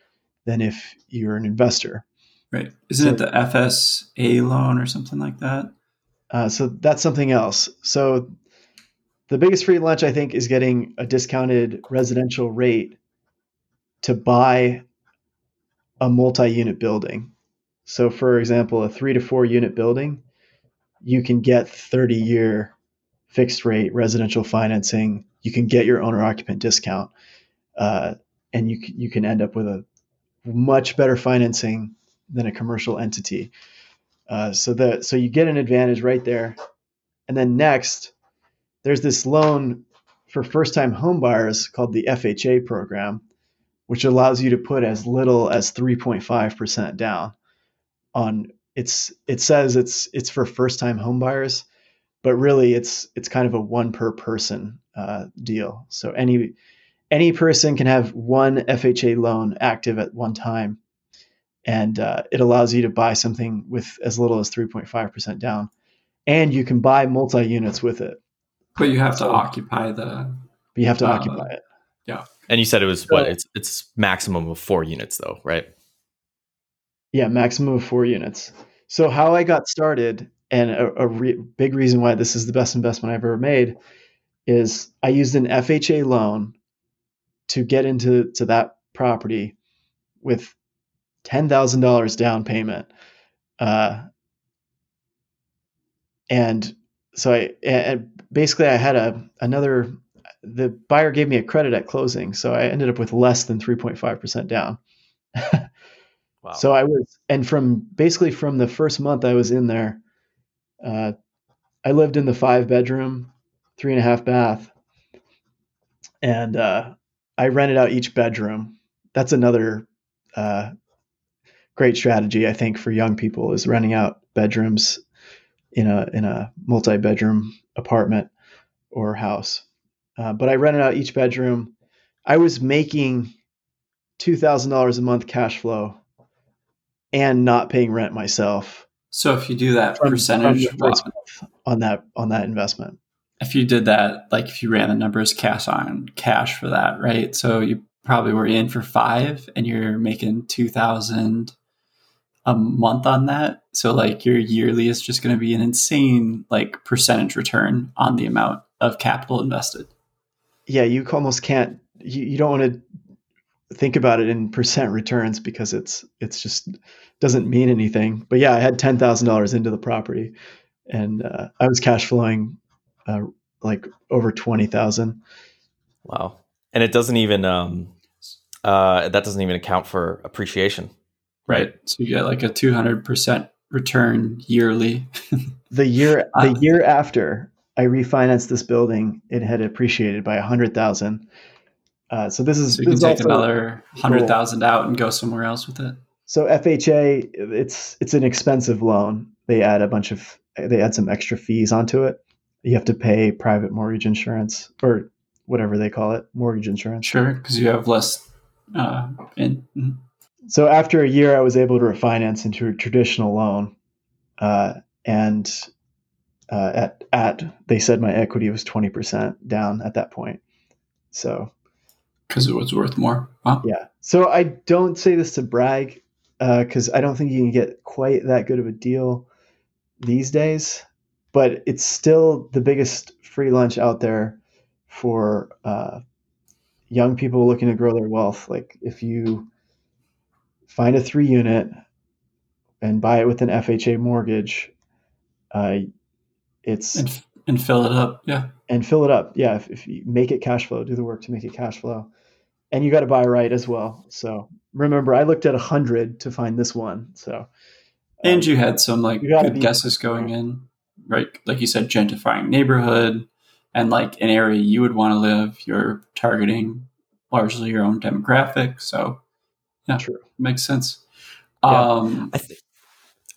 than if you're an investor. Right. Isn't so, it the FSA loan or something like that? Uh, so that's something else. So the biggest free lunch I think is getting a discounted residential rate to buy a multi-unit building. So for example, a 3 to 4 unit building, you can get 30 year fixed rate residential financing. You can get your owner occupant discount, uh, and you you can end up with a much better financing than a commercial entity. Uh, so that so you get an advantage right there, and then next, there's this loan for first-time homebuyers called the FHA program, which allows you to put as little as 3.5% down on it's it says it's it's for first-time homebuyers but really it's it's kind of a one per person uh, deal. So any any person can have one FHA loan active at one time, and uh, it allows you to buy something with as little as three point five percent down, and you can buy multi units with it. But you have so, to occupy the. you have to uh, occupy it. Yeah. And you said it was so, what? It's it's maximum of four units though, right? Yeah, maximum of four units. So how I got started and a, a re- big reason why this is the best investment I've ever made is I used an FHA loan to get into to that property with ten thousand dollars down payment, uh, and so I and basically I had a another the buyer gave me a credit at closing, so I ended up with less than three point five percent down. wow. So I was, and from basically from the first month I was in there, uh, I lived in the five bedroom, three and a half bath, and uh, I rented out each bedroom. That's another uh, great strategy, I think, for young people is renting out bedrooms in a in a multi bedroom apartment or house. Uh, but I rented out each bedroom. I was making two thousand dollars a month cash flow and not paying rent myself so if you do that from, percentage from on that on that investment, if you did that, like if you ran the numbers cash on cash for that, right? So you probably were in for five, and you're making two thousand a month on that. So like your yearly is just going to be an insane like percentage return on the amount of capital invested. Yeah, you almost can't. You, you don't want to think about it in percent returns because it's it's just doesn't mean anything. But yeah, I had ten thousand dollars into the property, and uh, I was cash flowing uh, like over twenty thousand. Wow! And it doesn't even um, uh, that doesn't even account for appreciation, right? right? So you get like a two hundred percent return yearly. the year the year after I refinanced this building, it had appreciated by a hundred thousand. Uh, so this is so you this can take another hundred thousand out and go somewhere else with it. So FHA, it's it's an expensive loan. They add a bunch of they add some extra fees onto it. You have to pay private mortgage insurance or whatever they call it, mortgage insurance. Sure, because you have less. Uh, in, mhm. So after a year, I was able to refinance into a traditional loan, uh, and uh, at at they said my equity was twenty percent down at that point. So because it was worth more. Wow. yeah. So I don't say this to brag, because I don't think you can get quite that good of a deal these days. But it's still the biggest free lunch out there for uh, young people looking to grow their wealth. Like if you find a three unit and buy it with an FHA mortgage, uh, it's And, f- and fill it up. Yeah. and fill it up. Yeah, if, if you make it cash flow, do the work to make it cash flow, and you got to buy right as well. So remember, I looked at a hundred to find this one. So And you had some like good be- guesses going in, right? Like you said, gentrifying neighborhood and like an area you would want to live. You're targeting largely your own demographic, so yeah, True. makes sense. Yeah. Um, I think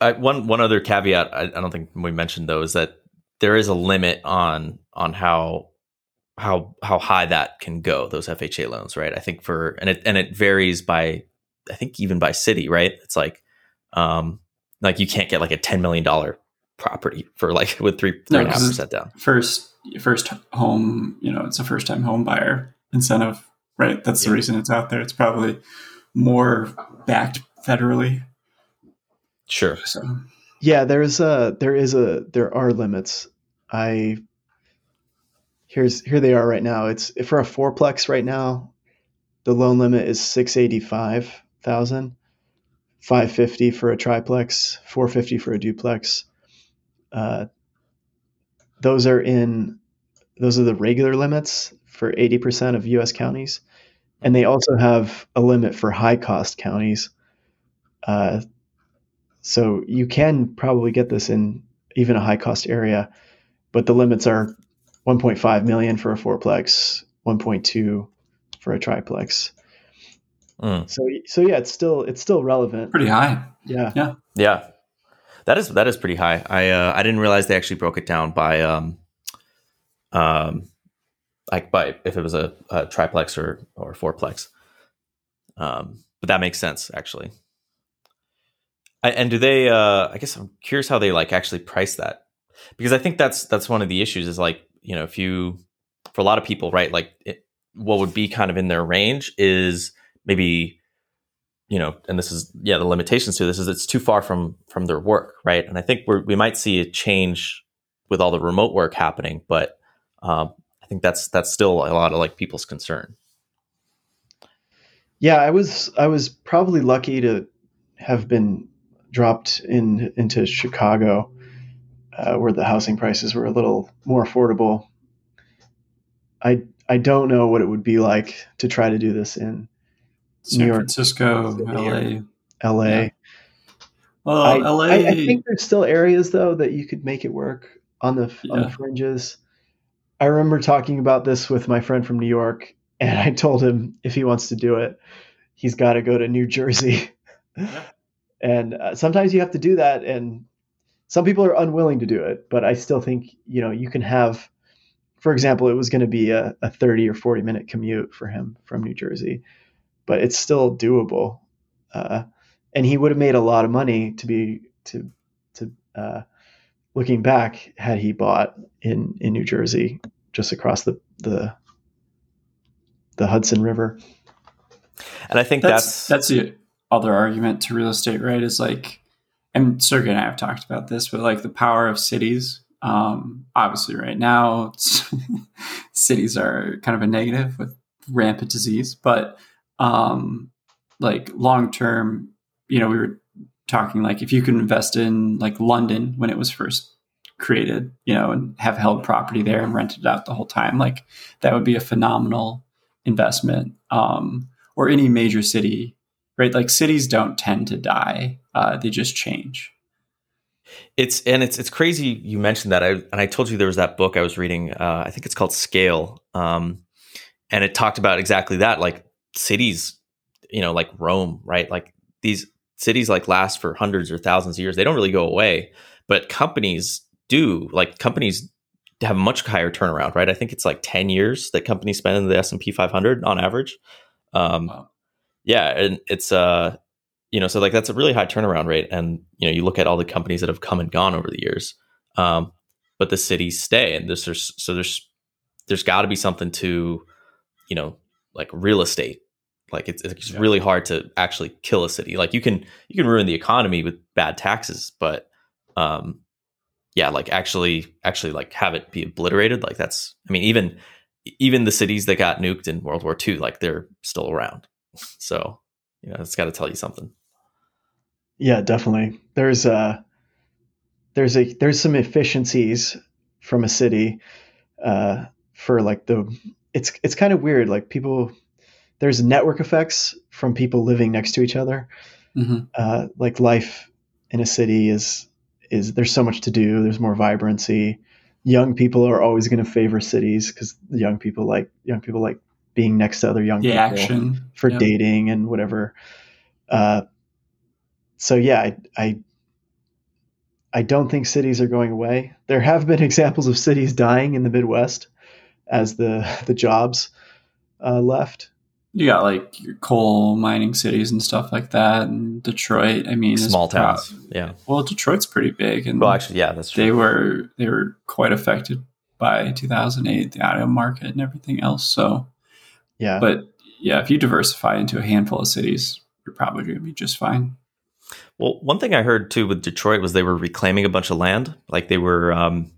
I, one one other caveat I, I don't think we mentioned though is that there is a limit on on how how how high that can go those FHA loans right I think for and it and it varies by I think even by city right it's like um like you can't get like a ten million dollar property for like with three three No, and a half 'cause percent down first first home, you know, it's a first time home buyer incentive, right? That's the reason it's out there. It's probably more backed federally. sure So yeah, there's a there is a there are limits. I here's here they are right now. It's for a fourplex right now. The loan limit is six eighty five thousand. 550 for a triplex, 450 for a duplex. Uh, those are in those are the regular limits for 80% of US counties. And they also have a limit for high cost counties. Uh, so you can probably get this in even a high cost area, but the limits are 1.5 million for a fourplex, 1.2 for a triplex. Mm. So so yeah, it's still it's still relevant. pretty high. Yeah. Yeah, Yeah. that is that is pretty high. I uh, I didn't realize they actually broke it down by um um like by if it was a, a triplex or or fourplex. Um, but that makes sense actually. I, and do they? Uh, I guess I'm curious how they like actually price that because I think that's that's one of the issues is like you know if you for a lot of people right like it, what would be kind of in their range is maybe you know, and this is yeah, the limitations to this is it's too far from from their work, right? And I think we we might see a change with all the remote work happening, but um, I think that's that's still a lot of like people's concern. Yeah, I was I was probably lucky to have been dropped in into Chicago, uh, where the housing prices were a little more affordable. I I don't know what it would be like to try to do this in San New York Francisco, City LA. LA. Yeah. Well, I, LA. I, I think there's still areas though that you could make it work on the on the fringes. I remember talking about this with my friend from New York, and I told him if he wants to do it, he's got to go to New Jersey. and uh, sometimes you have to do that, and some people are unwilling to do it. But I still think you know you can have, for example, it was going to be a, a 30 or 40 minute commute for him from New Jersey, but it's still doable. Uh, and he would have made a lot of money to be to to uh, looking back had he bought in in New Jersey just across the the the Hudson River. And I think that's that's, that's the other argument to real estate, right? Is like, and Sergey and I have talked about this, but like the power of cities. Um, obviously, right now, cities are kind of a negative with rampant disease, but um, like long term, you know, we were talking like if you could invest in like London when it was first created, you know, and have held property there and rented it out the whole time, like that would be a phenomenal investment. Um, or any major city, right? Like cities don't tend to die; uh, they just change. It's and it's it's crazy you mentioned that. I and I told you there was that book I was reading. Uh, I think it's called Scale, um, and it talked about exactly that. Like cities, you know, like Rome, right? Like these cities like last for hundreds or thousands of years. They don't really go away, but companies do. Like companies have much higher turnaround, right? I think it's like ten years that companies spend in the S and P 500 on average. Um, Wow. Yeah, and it's uh, you know, so like that's a really high turnaround rate, and you know, you look at all the companies that have come and gone over the years, um, but the cities stay, and there's, there's so there's there's got to be something to, you know, like real estate. Like it's it's Yeah. really hard to actually kill a city. Like you can you can ruin the economy with bad taxes, but um, yeah, like actually actually like have it be obliterated. Like that's I mean even even the cities that got nuked in World War II, like they're still around. So you know, it's got to tell you something. Yeah, definitely. There's a there's a there's some efficiencies from a city uh, for like the it's it's kind of weird. Like people, there's network effects from people living next to each other. hmm Uh, like life in a city is is there's so much to do. There's more vibrancy. Young people are always going to favor cities because young people like young people like being next to other young The people action for Yep. dating and whatever. Uh, so yeah, I, I I don't think cities are going away. There have been examples of cities dying in the Midwest as the the jobs uh, left. You got like your coal mining cities and stuff like that, and Detroit. I mean, is Small pro- towns. Yeah. Well, Detroit's pretty big, and Well, actually, yeah, that's they were they were quite affected by 2008, the auto market, and everything else. So, Yeah, but yeah, if you diversify into a handful of cities, you're probably going to be just fine. Well, one thing I heard too with Detroit was they were reclaiming a bunch of land. Like they were, um,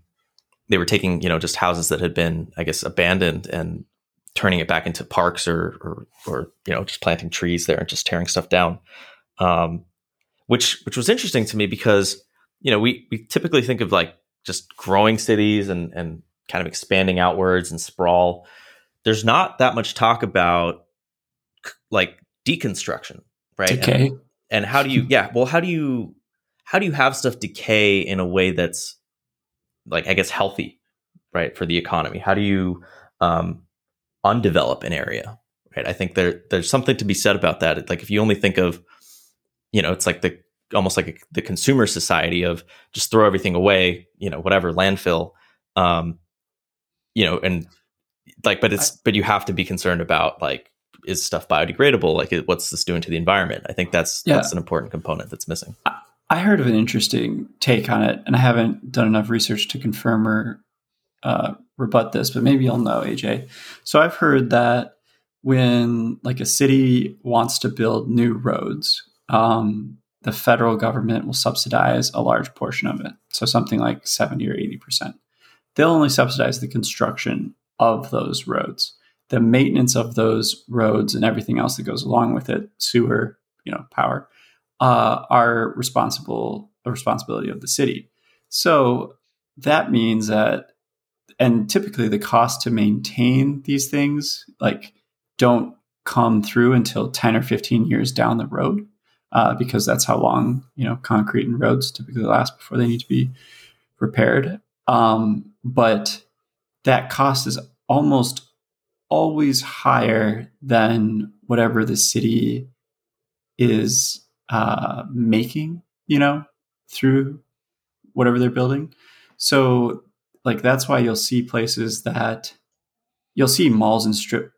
they were taking you know just houses that had been, I guess, abandoned and turning it back into parks or or, or you know just planting trees there and just tearing stuff down. Um, which which was interesting to me because you know we we typically think of like just growing cities and and kind of expanding outwards and sprawl. There's not that much talk about like deconstruction, right? And- Decay. And how do you yeah well how do you how do you have stuff decay in a way that's like i guess healthy right for the economy? How do you um undevelop an area right? I think there there's something to be said about that. Like if you only think of you know it's like the almost like a, the consumer society of just throw everything away you know whatever landfill um you know and like but it's but you have to be concerned about like is stuff biodegradable like what's this doing to the environment i think that's Yeah. that's an important component that's missing I heard of an interesting take on it, and I haven't done enough research to confirm or uh, rebut this, but maybe you'll know, AJ. So I've heard that when like a city wants to build new roads, um, the federal government will subsidize a large portion of it. So something like 70 or 80%. They'll only subsidize the construction of those roads. The maintenance of those roads and everything else that goes along with it, sewer, you know, power, uh, are responsible a responsibility of the city. So that means that, and typically the cost to maintain these things like don't come through until ten or fifteen years down the road, uh, because that's how long you know concrete and roads typically last before they need to be repaired. Um, but that cost is almost always higher than whatever the city is uh, making, you know, through whatever they're building. So, like, that's why you'll see places that you'll see malls and strip,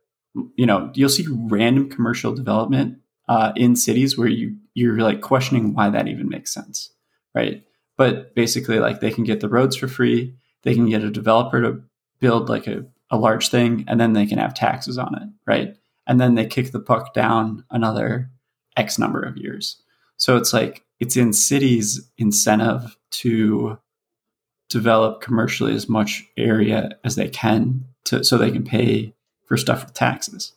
you know, you'll see random commercial development uh, in cities where you you're like questioning why that even makes sense, right? But basically, like, they can get the roads for free. They can get a developer to build like a, a large thing, and then they can have taxes on it, right? And then they kick the puck down another X number of years. So it's like it's in cities' incentive to develop commercially as much area as they can to so they can pay for stuff with taxes.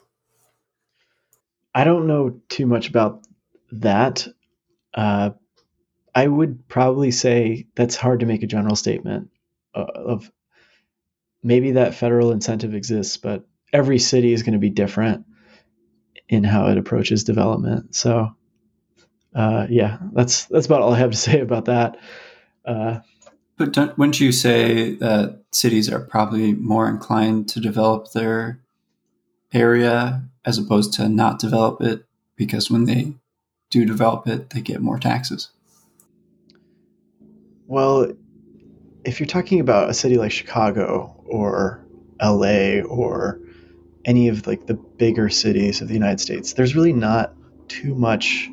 I don't know too much about that. Uh, I would probably say that's hard to make a general statement uh, of maybe that federal incentive exists, but every city is going to be different in how it approaches development. So, uh, yeah, that's that's about all I have to say about that. Uh, But don't, wouldn't you say that cities are probably more inclined to develop their area as opposed to not develop it? Because when they do develop it, they get more taxes. well, if you're talking about a city like Chicago or LA or any of like the bigger cities of the United States, there's really not too much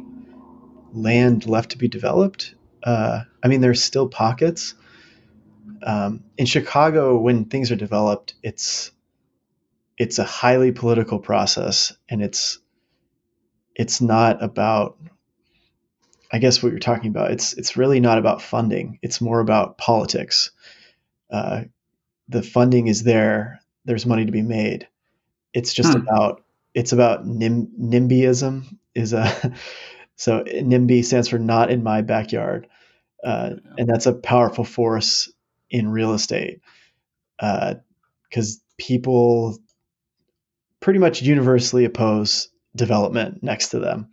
land left to be developed. Uh, I mean, there's still pockets. Um, in Chicago, when things are developed, it's it's a highly political process, and it's it's not about. I guess what you're talking about. It's it's really not about funding. It's more about politics. Uh, the funding is there. There's money to be made. It's just Hmm. about it's about nim, NIMBYism is a so NIMBY stands for not in my backyard, uh, and that's a powerful force in real estate because people pretty much universally oppose development next to them.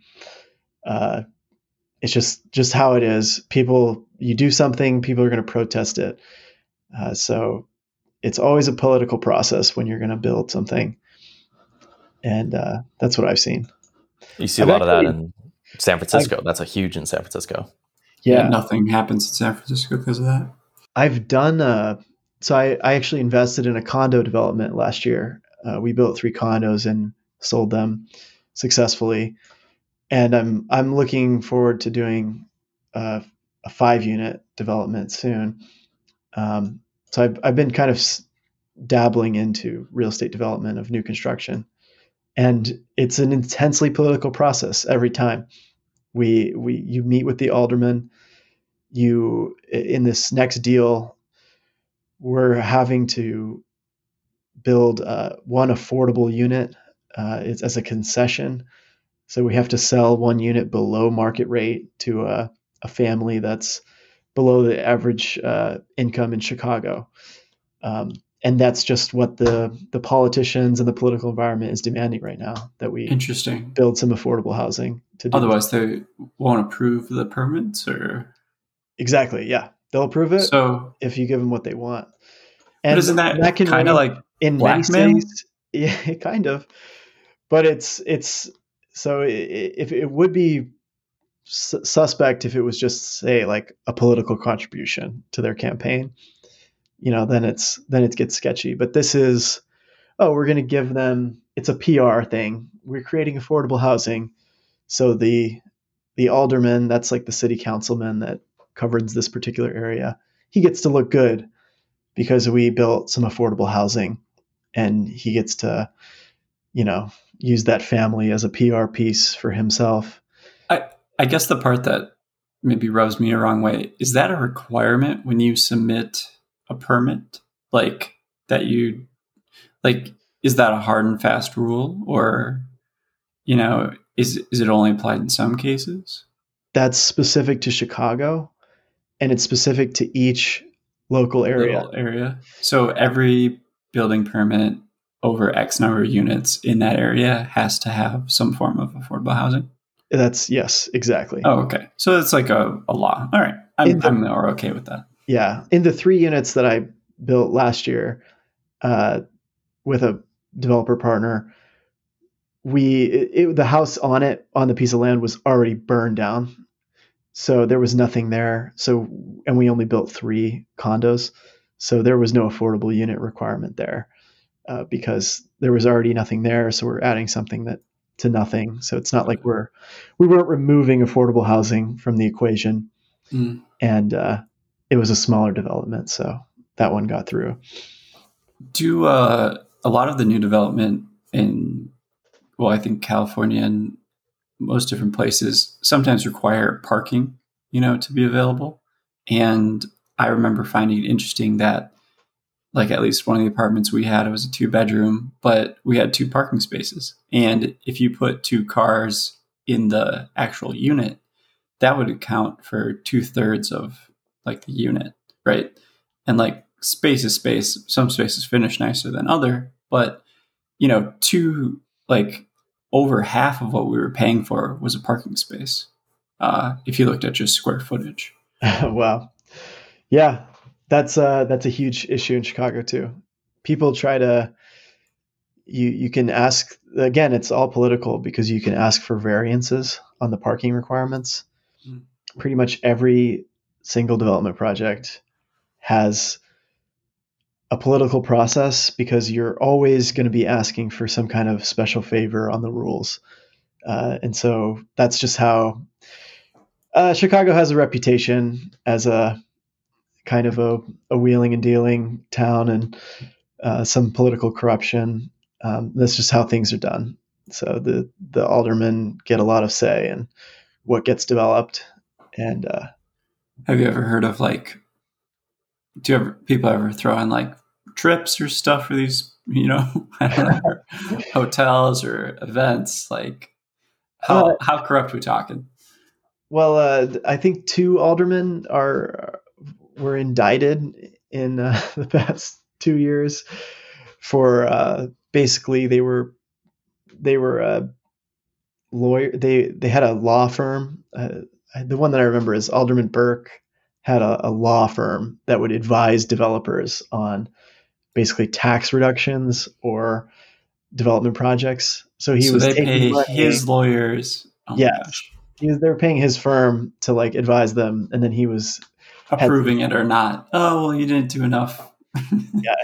It's just just how it is. People, you do something, people are going to protest it. Uh, so it's always a political process when you're going to build something, and uh, that's what I've seen. You see a I've lot of that in San Francisco. That's a huge in San Francisco. Yeah, Nothing happens in San Francisco because of that. I've done. Uh, so I, I actually invested in a condo development last year. Uh, we built three condos and sold them successfully, and I'm I'm looking forward to doing uh, a five unit development soon. Um, so I've I've been kind of dabbling into real estate development of new construction, and it's an intensely political process every time. We we you meet with the alderman you in this next deal we're having to build uh, one affordable unit uh, as a concession so we have to sell one unit below market rate to a, a family that's below the average uh, income in chicago um, and that's just what the the politicians and the political environment is demanding right now that we Interesting. build some affordable housing to do Otherwise, they won't approve the permits, or exactly yeah they'll approve it so. if you give them what they want. and isn't that, can kind of like in many blackmail? cities? Yeah, kind of. But it's it's so i- i- if it would be suspect if it was just say like a political contribution to their campaign, you know, then it's then it gets sketchy. But this is oh, we're going to give them it's a PR thing. We're creating affordable housing. So the the alderman, that's like the city councilman that governs this particular area, he gets to look good because we built some affordable housing and he gets to you know use that family as a PR piece for himself. I I guess the part that maybe rubs me the wrong way is that a requirement when you submit a permit, like that you, like, is that a hard and fast rule, or, you know, is is it only applied in some cases? That's specific to Chicago and it's specific to each local area. Little area. So every building permit over X number of units in that area has to have some form of affordable housing. That's yes, exactly. Oh, okay. So that's like a, a law. All right. I'm, the- I'm more okay with that. Yeah, in the three units that I built last year uh, with a developer partner, we it, it- the house on it on the piece of land was already burned down, so there was nothing there. So and we only built three condos, so there was no affordable unit requirement there uh, because there was already nothing there. So we're adding something that to nothing. So it's not like we're we weren't removing affordable housing from the equation, Mm. and uh, it was a smaller development, so that one got through. Do uh, a lot of the new development in, well, I think California and most different places sometimes require parking, you know, to be available. And I remember finding it interesting that, like, at least one of the apartments we had, it was a two bedroom, but we had two parking spaces. And if you put two cars in the actual unit, that would account for two thirds of like the unit, right? And like space is space. Some spaces finish nicer than other, but you know, two like over half of what we were paying for was a parking space. Uh, if you looked at just square footage, wow. Yeah, that's uh, that's a huge issue in Chicago too. People try to you you can ask again. It's all political because you can ask for variances on the parking requirements. Mm. Pretty much every single development project has a political process because you're always going to be asking for some kind of special favor on the rules. Uh, and so that's just how uh, Chicago has a reputation as a kind of a, a wheeling and dealing town and uh, some political corruption. Um, that's just how things are done. So the the aldermen get a lot of say in what gets developed. And uh, have you ever heard of like? Do you ever people ever throw in like trips or stuff for these? You know, know hotels or events. Like, how uh, how corrupt we talking? Well, uh, I think two aldermen are were indicted in uh, the past two years for uh, basically they were they were a lawyer they they had a law firm uh, the one that I remember is Alderman Burke had a, a, law firm that would advise developers on basically tax reductions or development projects. So he so was money. his lawyers. Oh yes, he was, they were paying his firm to like advise them, and then he was approving had, it or not. Oh well, you didn't do enough. yeah,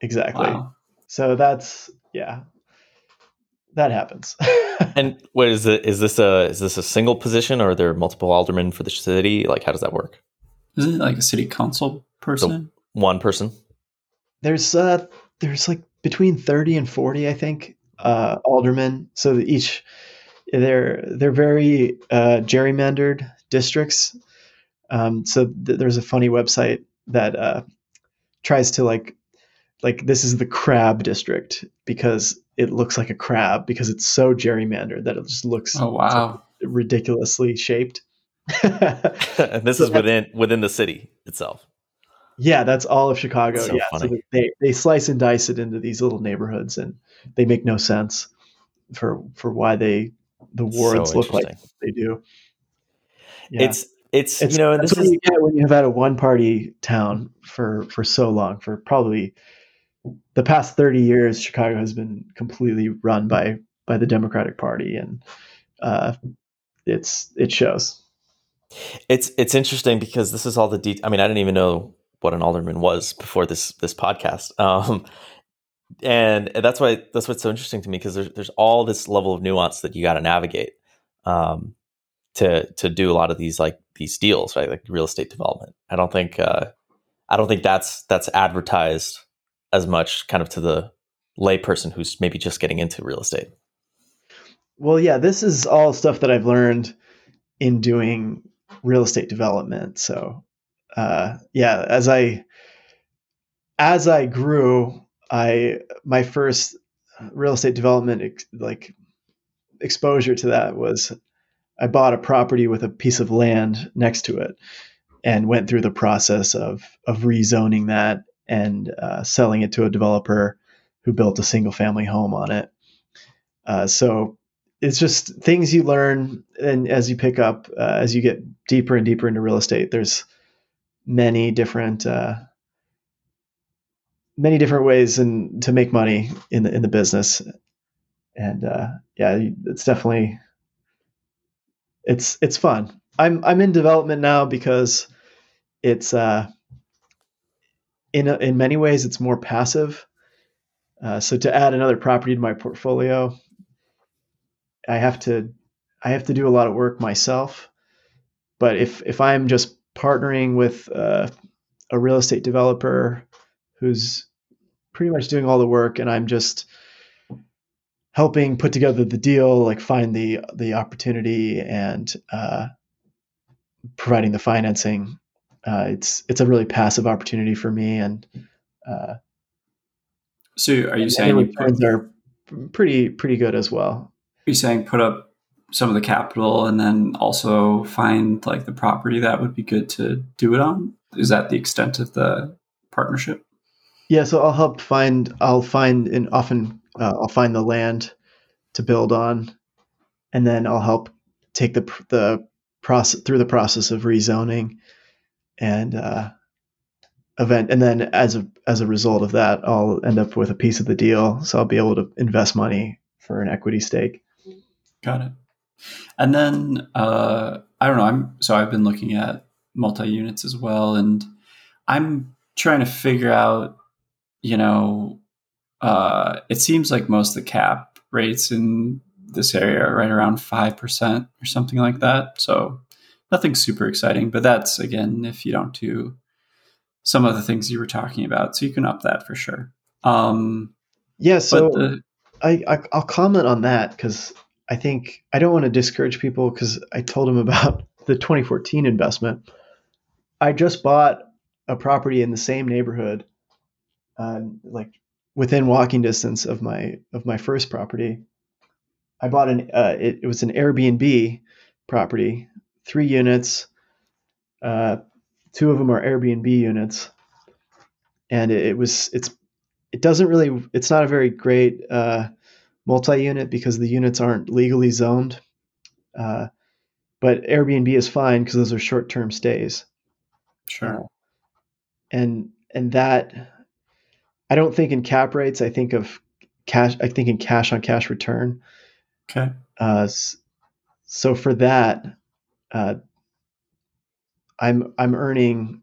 exactly. Wow. So that's yeah, that happens. and what is it? Is this a is this a single position, or are there multiple aldermen for the city? Like, how does that work? Isn't it like a city council person? So one person. There's uh there's like between thirty and forty, I think, uh, aldermen. So each they're they're very uh, gerrymandered districts. Um, so th- there's a funny website that uh, tries to like like this is the crab district because it looks like a crab because it's so gerrymandered that it just looks oh wow ridiculously shaped. and this so is within within the city itself. Yeah, that's all of Chicago. So yeah, funny. so they they slice and dice it into these little neighborhoods, and they make no sense for for why they the wards so look like they do. Yeah. It's it's, it's you know, this is you when you have had a one party town for for so long for probably the past 30 years chicago has been completely run by by the democratic party and uh, it's it shows. It's it's interesting because this is all the i mean i didn't even know what an alderman was before this this podcast um, and that's why that's what's so interesting to me because there's there's all this level of nuance that you got to navigate um, to to do a lot of these like these deals right like real estate development i don't think uh, i don't think that's that's advertised as much kind of to the layperson who's maybe just getting into real estate? Well, yeah, this is all stuff that I've learned in doing real estate development. So, uh, yeah, as I as I grew, I my first real estate development ex- like exposure to that was I bought a property with a piece of land next to it and went through the process of of rezoning that and uh, selling it to a developer who built a single family home on it. Uh, so it's just things you learn, and as you pick up, uh, as you get deeper and deeper into real estate, there's many different uh, many different ways and to make money in the in the business. And uh, yeah, it's definitely it's it's fun. I'm I'm in development now because it's uh in a, in many ways it's more passive. Uh, so to add another property to my portfolio, I have to I have to do a lot of work myself. But if if I'm just partnering with uh, a real estate developer who's pretty much doing all the work, and I'm just helping put together the deal, like find the the opportunity and uh, providing the financing, uh, it's it's a really passive opportunity for me, and uh, so are you saying returns put, are pretty pretty good as well? Are you saying put up some of the capital and then also find like the property that would be good to do it on? Is that the extent of the partnership? Yeah, so I'll help find. I'll find and often uh, I'll find the land to build on, and then I'll help take the the process through the process of rezoning and uh, event, and then as a as a result of that, I'll end up with a piece of the deal, so I'll be able to invest money for an equity stake. Got it. And then uh, I don't know. I'm so I've been looking at multi units as well, and I'm trying to figure out. You know, uh, it seems like most of the cap rates in this area are right around five percent or something like that. So nothing super exciting, but that's again if you don't do some of the things you were talking about, so you can up that for sure. Um, yeah, so the, I, I I'll comment on that because I think I don't want to discourage people because I told them about the 2014 investment. I just bought a property in the same neighborhood, uh, like within walking distance of my of my first property. I bought an uh, it, it was an Airbnb property, three units. Uh, two of them are Airbnb units, and it, it was it's it doesn't really it's not a very great uh, multi-unit because the units aren't legally zoned. Uh, but Airbnb is fine because those are short-term stays. Sure. And and that I don't think in cap rates. I think of cash. I think in cash on cash return. Okay. Uh, so for that, uh, I'm I'm earning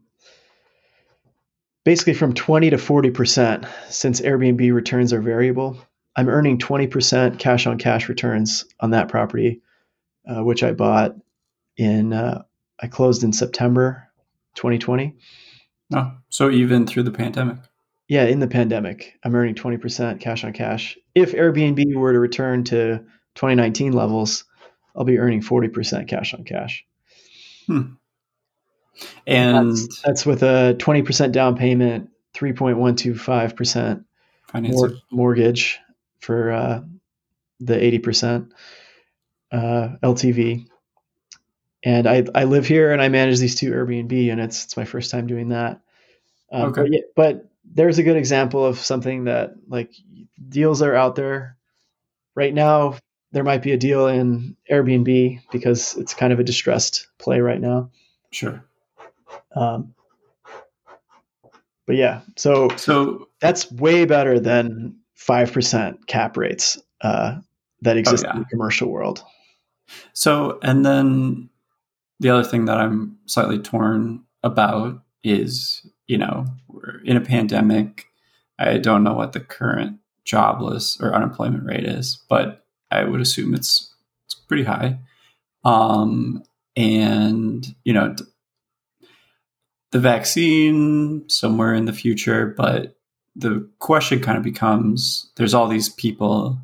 basically from 20 to 40 percent since Airbnb returns are variable. I'm earning 20 percent cash on cash returns on that property, uh, which I bought in uh, I closed in September 2020. Oh, so even through the pandemic. Yeah, in the pandemic, I'm earning 20% cash on cash. If Airbnb were to return to 2019 levels, I'll be earning 40% cash on cash. Hmm. And that's, that's, with a 20% down payment, 3.125% mor- mortgage for uh, the 80% uh, LTV. And I, I live here and I manage these two Airbnb units. It's my first time doing that. Um, okay. But, but there's a good example of something that like deals are out there right now. There might be a deal in Airbnb because it's kind of a distressed play right now. Sure. Um, but yeah, so so that's way better than five percent cap rates uh, that exist oh, yeah. in the commercial world. So, and then the other thing that I'm slightly torn about is, you know, we're in a pandemic. I don't know what the current jobless or unemployment rate is, but I would assume it's it's pretty high. Um, and you know, the vaccine somewhere in the future, but the question kind of becomes: there's all these people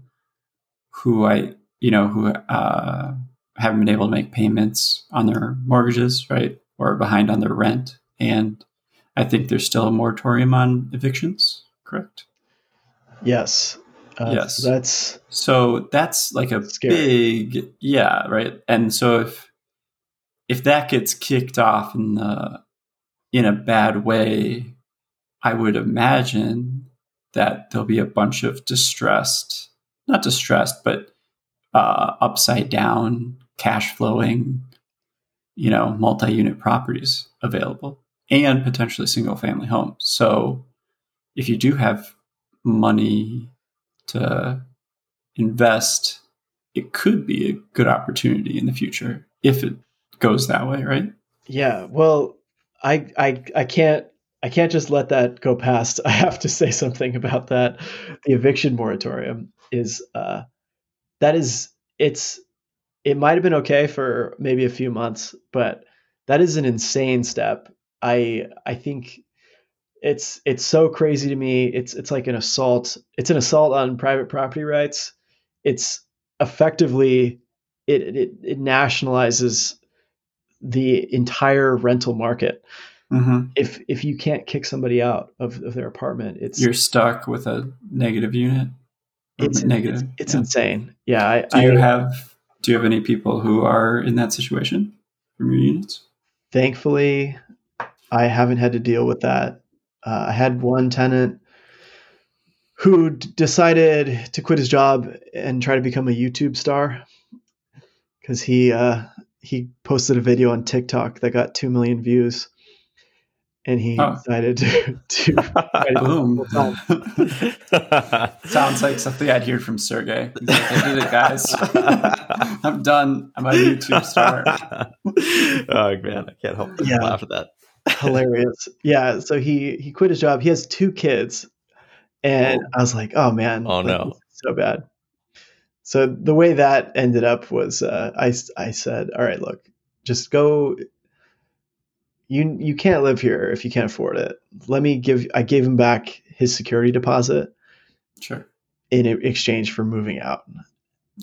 who I, you know, who uh, haven't been able to make payments on their mortgages, right, or behind on their rent, and I think there's still a moratorium on evictions. Correct. Yes. Uh, yes. So that's so that's like a scary. big yeah right and so if if that gets kicked off in the in a bad way i would imagine that there'll be a bunch of distressed not distressed but uh, upside down cash flowing you know multi-unit properties available and potentially single family homes so if you do have money to invest, it could be a good opportunity in the future if it goes that way, right? Yeah. Well, I I I can't I can't just let that go past. I have to say something about that. The eviction moratorium is uh that is it's it might have been okay for maybe a few months, but that is an insane step. I I think it's it's so crazy to me. It's it's like an assault. It's an assault on private property rights. It's effectively it it, it nationalizes the entire rental market. Mm-hmm. If if you can't kick somebody out of, of their apartment, it's you're stuck with a negative unit. It's negative. It's, it's yeah. insane. Yeah. I, do you I, have Do you have any people who are in that situation from your units? Thankfully, I haven't had to deal with that. Uh, I had one tenant who d- decided to quit his job and try to become a YouTube star because he uh, he posted a video on TikTok that got two million views, and he Oh. decided to, to write Boom. Sounds like something I'd hear from Sergey. Like, I did it, guys. I'm done. I'm a YouTube star. oh man, I can't help but Yeah. laugh at that. hilarious. Yeah, so he he quit his job. He has two kids, and I was like, oh man, Oh, no. so bad. So the way that ended up was, uh, I said, all right, look, just go. You you can't live here if you can't afford it. Let me give. I gave him back his security deposit Sure. in exchange for moving out.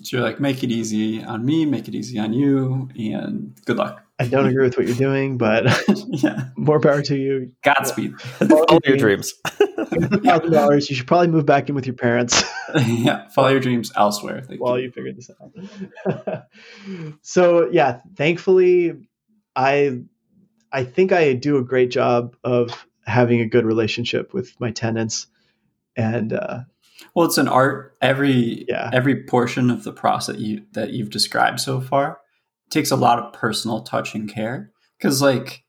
So you're like, make it easy on me, make it easy on you, and good luck. I don't agree with what you're doing, but yeah. more power to you. Godspeed. Follow your dreams. Thousand dollars. You should probably move back in with your parents. yeah. Follow your dreams elsewhere. Thank while you. you figured this out. so yeah, thankfully, I I think I do a great job of having a good relationship with my tenants, and uh, Well, it's an art. Every Yeah. every portion of the process that you that you've described so far takes a lot of personal touch and care. Because, like,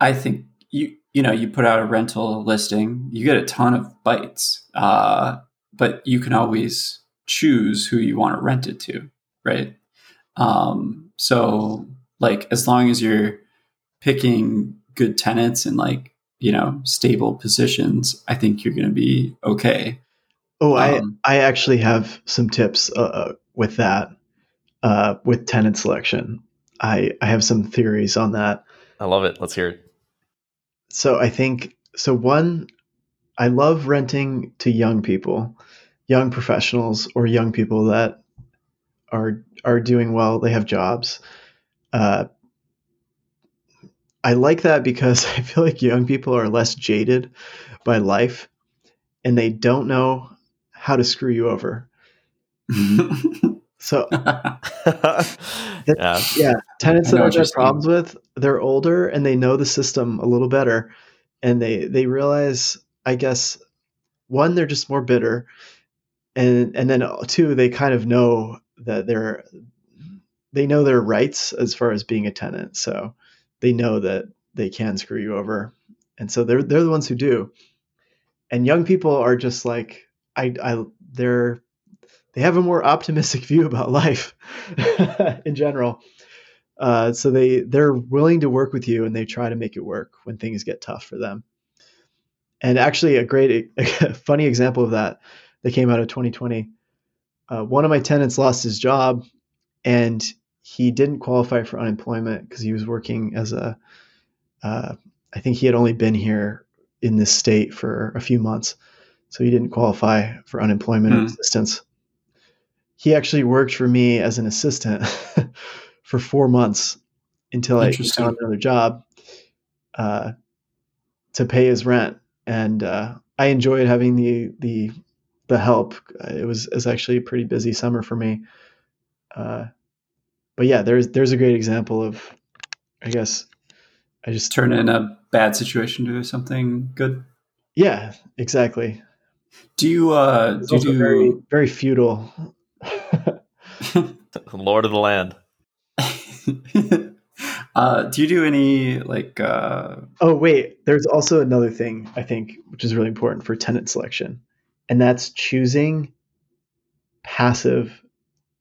I think you you know you put out a rental listing, you get a ton of bites, uh, but you can always choose who you want to rent it to, right? Um, so, like, as long as you're picking good tenants and like you know stable positions, I think you're going to be okay. oh, I Um, I actually have some tips uh, uh, with that uh, with tenant selection. I I have some theories on that. I love it. Let's hear it. so I think so one I love renting to young people, young professionals or young people that are are doing well, they have jobs. Uh, I like that because I feel like young people are less jaded by life and they don't know how to screw you over. So yeah. yeah, tenants that I've had problems with, they're older and they know the system a little better, and they they realize, I guess, one they're just more bitter, and and then uh, two they kind of know that they're they know their rights as far as being a tenant, so they know that they can screw you over, and so they're they're the ones who do, and young people are just like I I they're they have a more optimistic view about life in general. Uh, so they they're willing to work with you and they try to make it work when things get tough for them. And actually, a great, a funny example of that that came out of 2020. Uh, one of my tenants lost his job, and he didn't qualify for unemployment because he was working as a. Uh, I think he had only been here in this state for a few months, so he didn't qualify for unemployment Hmm. assistance he actually worked for me as an assistant for four months until I found another job uh, to pay his rent, and uh, I enjoyed having the the the help. It was it was actually a pretty busy summer for me, uh, but yeah, there's there's a great example of, I guess, I just Turn in a bad situation to something good. yeah exactly. Do you uh do you very very feudal. Lord of the land. uh do you do any like uh Oh, wait. There's also another thing I think which is really important for tenant selection, and that's choosing passive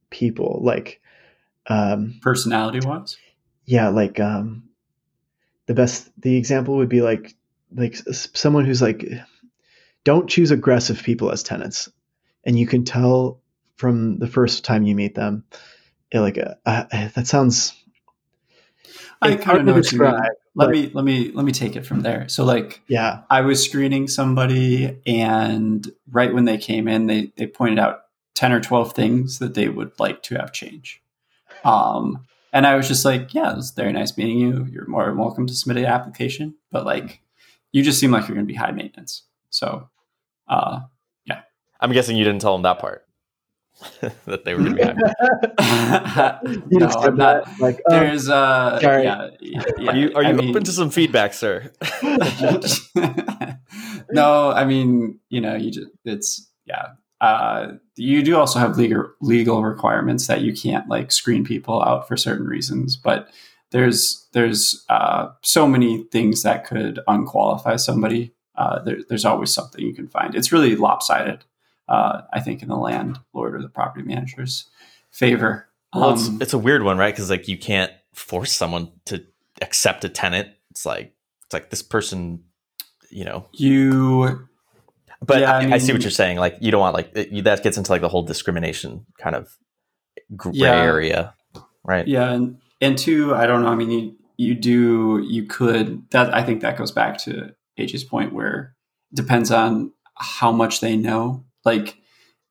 people. Like, um, personality wise? yeah, like um, the best. The example would be like like someone who's like, don't choose aggressive people as tenants, and you can tell from the first time you meet them. eh, Like, uh, uh, that sounds. I kind of know what you mean. Let but- me let me let me take it from there. So like Yeah, I was screening somebody and right when they came in they they pointed out 10 or 12 things that they would like to have change. Um and I was just like, yeah, it was very nice meeting you. You're more than welcome to submit an application, but like you just seem like you're going to be high maintenance. So uh yeah. I'm guessing you didn't tell them that part. that they were going to be happy. you no, I'm not. that, like, oh, There's uh sorry. yeah, yeah, Are you, are I you mean- open to some feedback, sir? no, I mean, you know, you just it's yeah. Uh, you do also have legal legal requirements that you can't like screen people out for certain reasons, but there's there's uh, so many things that could unqualify somebody. Uh, there, there's always something you can find. It's really lopsided, uh, I think, in the landlord or the property manager's favor. Well, it's, Um, it's a weird one, right? Because like you can't force someone to accept a tenant. It's like it's like this person, you know. you But Yeah, I, I I see what you're saying. Like you don't want like it, you, that gets into like the whole discrimination kind of gray Yeah. area, right? Yeah, and and two, I don't know. I mean, you you do you could that I think that goes back to AJ's point where it depends on how much they know. Like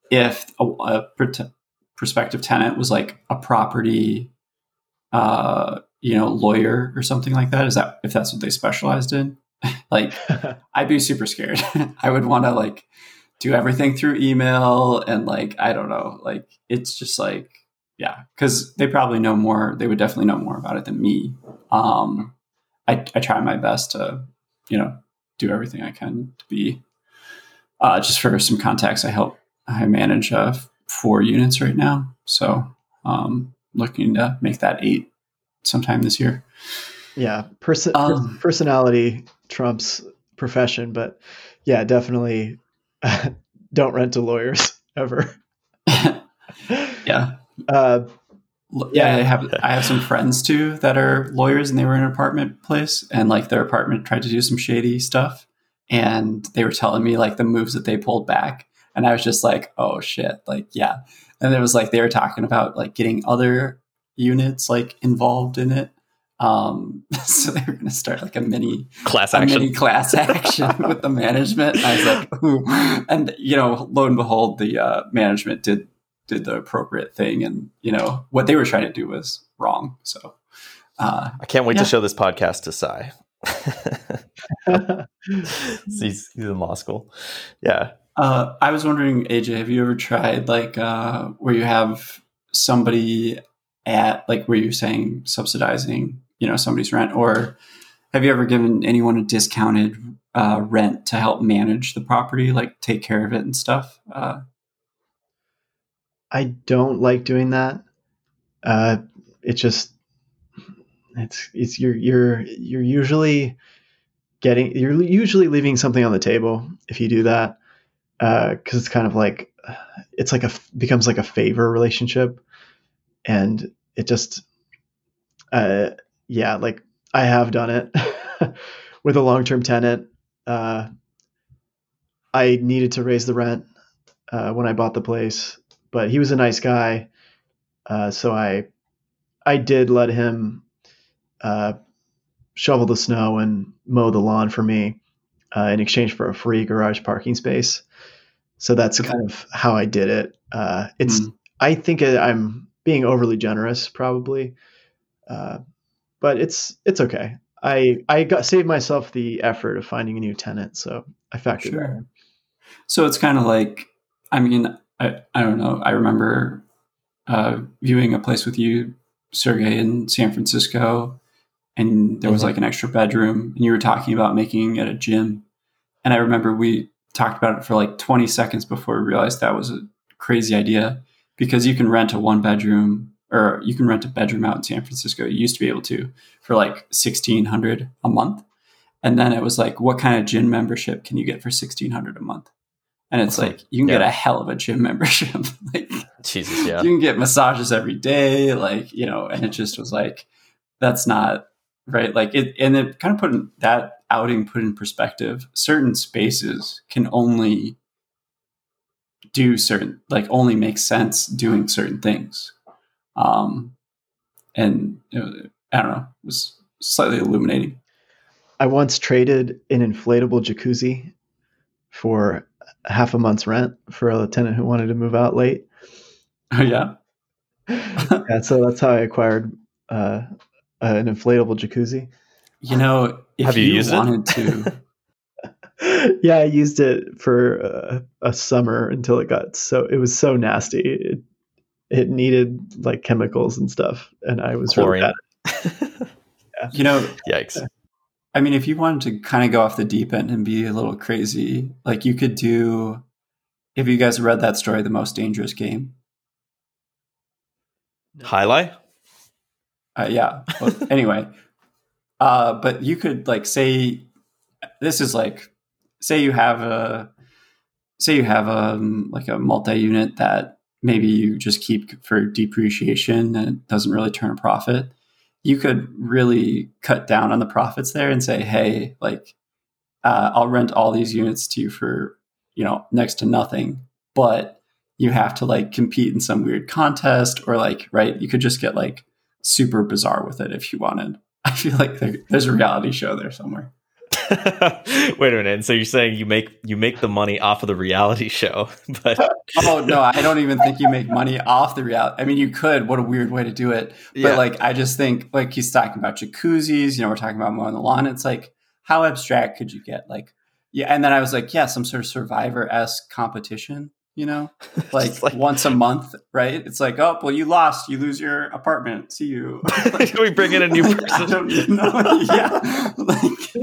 if a, a pr- prospective tenant was like a property, uh, you know, lawyer or something like that. Is that if that's what they specialized in? like I'd be super scared. I would want to like do everything through email and like I don't know, like it's just like yeah, because they probably know more. They would definitely know more about it than me. Um, I I try my best to you know do everything I can to be. Uh, just for some context, I help I manage uh, four units right now, so um, looking to make that eight sometime this year. yeah, person Um, personality trumps profession, but yeah, definitely don't rent to lawyers ever. yeah, Uh, yeah, I have I have some friends too that are lawyers and they were in an apartment place and like their apartment tried to do some shady stuff and they were telling me like the moves that they pulled back and I was just like, "Oh shit." Like, yeah. And it was like they were talking about like getting other units like involved in it. Um so they were going to start like a mini Class a action. mini class action with the management. I was like, Ooh. and you know, lo and behold, the uh, management did did the appropriate thing, and you know what they were trying to do was wrong. So, uh, I can't wait Yeah. to show this podcast to Sai. He's, he's in law school. Yeah. uh, I was wondering, AJ, have you ever tried like uh, where you have somebody at like where you're saying subsidizing, you know, somebody's rent, or have you ever given anyone a discounted uh, rent to help manage the property, like take care of it and stuff? Uh, I don't like doing that. Uh, it just it's it's you're you're you're usually getting you're usually leaving something on the table if you do that because it's kind of like it's like a becomes like a favor relationship and it just uh yeah like I have done it with a long term tenant uh I needed to raise the rent uh, when I bought the place but he was a nice guy. Uh, so I, I did let him uh, shovel the snow and mow the lawn for me uh, in exchange for a free garage parking space. So that's kind of how I did it. Uh, it's Mm. I think I'm being overly generous, probably, uh, but it's it's okay. I I got saved myself the effort of finding a new tenant, so I factored that. Sure. in. So it's kind of like, I mean, I, I don't know. I remember uh, viewing a place with you, Sergey, in San Francisco, and there was Mhm. like an extra bedroom, and you were talking about making it a gym. And I remember we talked about it for like 20 seconds before we realized that was a crazy idea because you can rent a one bedroom or you can rent a bedroom out in San Francisco. You used to be able to for like 1600 a month. And then it was like, what kind of gym membership can you get for 1600 a month? And it's like, you can get a hell of a gym membership. like, Jesus. Yeah. you can get massages every day. Like, you know, and it just was like, that's not right. Like it, and it kind of put in, that outing put in perspective. Certain spaces can only do certain, like only make sense doing certain things. Um, and was, I don't know, it was slightly illuminating. I once traded an inflatable jacuzzi for half a month's rent for a tenant who wanted to move out late. Oh yeah. yeah, so that's how I acquired uh, an inflatable jacuzzi. You know, if Have you you, used it? to, yeah, I used it for uh, a summer until it got so it was so nasty. It it needed like chemicals and stuff, and I was really Chlorine. bad. you know, Yikes. I mean, if you wanted to kind of go off the deep end and be a little crazy, like you could do. If you guys read that story, the most dangerous game, Highlight? Uh, yeah. Well, anyway, uh, but you could like say this is like say you have a say you have a um, like a multi-unit that maybe you just keep for depreciation and it doesn't really turn a profit. You could really cut down on the profits there and say, hey, like uh, I'll rent all these units to you for you know next to nothing, but you have to like compete in some weird contest or like right. You could just get like super bizarre with it if you wanted. I feel like there, there's a reality show there somewhere. Wait a minute. And So you're saying you make you make the money off of the reality show, but oh no, I don't even think you make money off the reality. I mean, you could. What a weird way to do it. But Yeah. like, I just think like he's talking about jacuzzis. You know, we're talking about mowing the lawn. It's like, how abstract could you get? Like, yeah. And then I was like, yeah, some sort of Survivor esque competition. You know, like, like- once a month, right? It's like, oh, well, you lost. You lose your apartment. See you. Can we bring in a new I person? don't know. yeah. Like,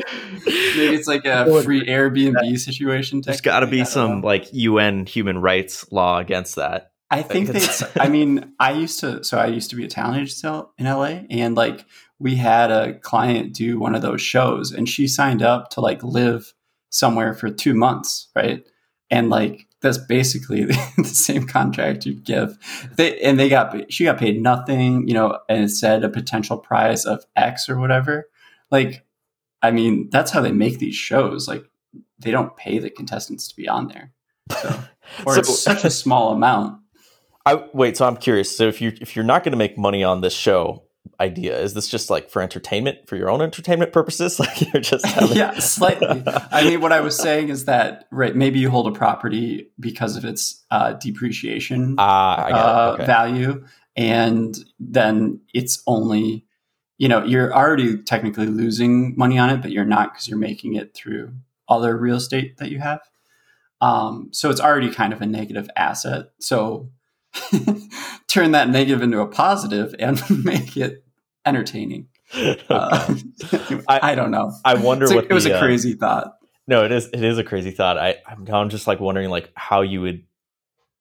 maybe it's like a free Airbnb situation. There's got to be some know. like UN human rights law against that. I think they. It's- I mean, I used to. So I used to be a talent agent in LA, and like we had a client do one of those shows, and she signed up to like live somewhere for two months, right? And like that's basically the same contract you'd give. They and they got she got paid nothing, you know, and it said a potential prize of X or whatever. Like, I mean, that's how they make these shows. Like, they don't pay the contestants to be on there, so, or So- it's such a small amount. I wait. So I'm curious. So if you if you're not going to make money on this show idea, is this just like for entertainment, for your own entertainment purposes? Like you're just having, yeah, slightly. I mean, what I was saying is that right, maybe you hold a property because of its uh, depreciation Ah, uh. Okay. value, and then it's only you know you're already technically losing money on it, but you're not because you're making it through other real estate that you have. Um, so it's already kind of a negative asset. So turn that negative into a positive and make it entertaining. Uh, I, don't know. I wonder It's a- what it was the, a uh, crazy thought. No, it is. It is a crazy thought. I, I'm now I'm just like wondering like how you would,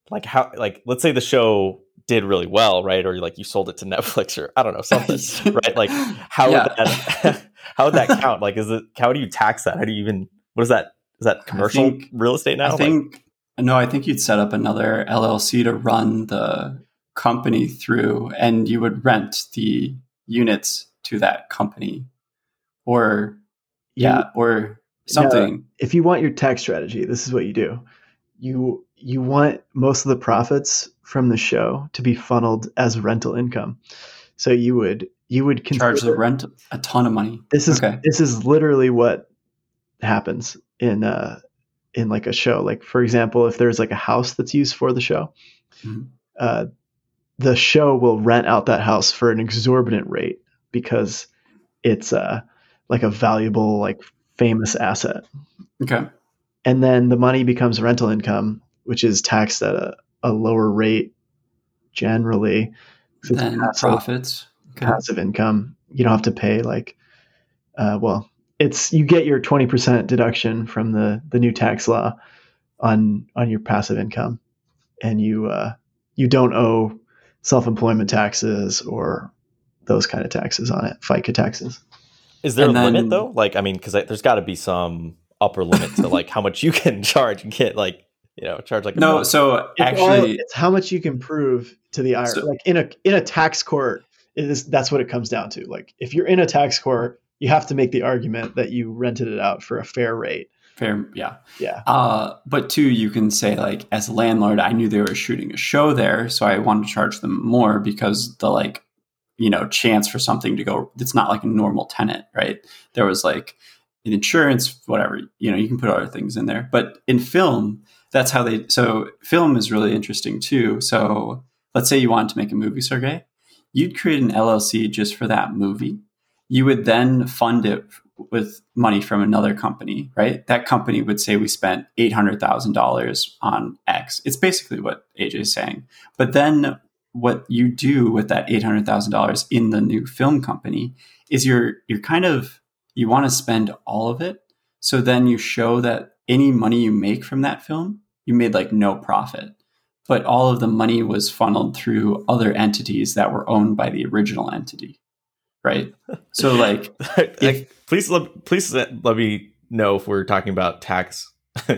like how like let's say the show did really well, right? Or like you sold it to Netflix or I don't know something, right? Like how Yeah. would that how would that count? Like is it how do you tax that? How do you even what is that? Is that commercial think- real estate now? I Like- think no, I think you'd set up another LLC to run the company through, and you would rent the units to that company, or yeah, or something. if you want your tax strategy, this is what you do. You you want most of the profits from the show to be funneled as rental income. So you would you would Charge the rent a ton of money. This is Okay. this is literally what happens in uh in like a show. Like for example, if there's like a house that's used for the show, Mhm. uh, the show will rent out that house for an exorbitant rate because it's uh like a valuable like famous asset. Okay, And then the money becomes rental income, which is taxed at a, a lower rate generally. passive- profits. Okay. passive income. You don't have to pay like, uh, well, it's you get your twenty percent deduction from the the new tax law on on your passive income, and you uh, you don't owe self employment taxes or those kind of taxes on it, FICA taxes. Is there And a then- limit though? Like, I mean, because there's got to be some upper limit to like how much you can charge. You can't like, you know, charge like a No, million. so It's all- actually, it's how much you can prove to the IRS. So- like in a in a tax court, it is that's what it comes down to. Like if you're in a tax court, you have to make the argument that you rented it out for a fair rate. fair, yeah. Yeah. Uh, but two, you can say like, as a landlord, I knew they were shooting a show there, so I wanted to charge them more because the like, you know, chance for something to go. It's not like a normal tenant, right? There was like an insurance, whatever. You know, you can put other things in there. But in film, that's how they. So film is really interesting too. So let's say you wanted to make a movie, Sergey, you'd create an LLC just for that movie. You would then fund it with money from another company, right? That company would say we spent eight hundred thousand dollars on X. It's basically what AJ is saying. But then what you do with that eight hundred thousand dollars in the new film company is you're you're kind of you want to spend all of it. So then you show that any money you make from that film, you made like no profit. But all of the money was funneled through other entities that were owned by the original entity. Right? So like, Like, please let please let let me know if we're talking about tax. no,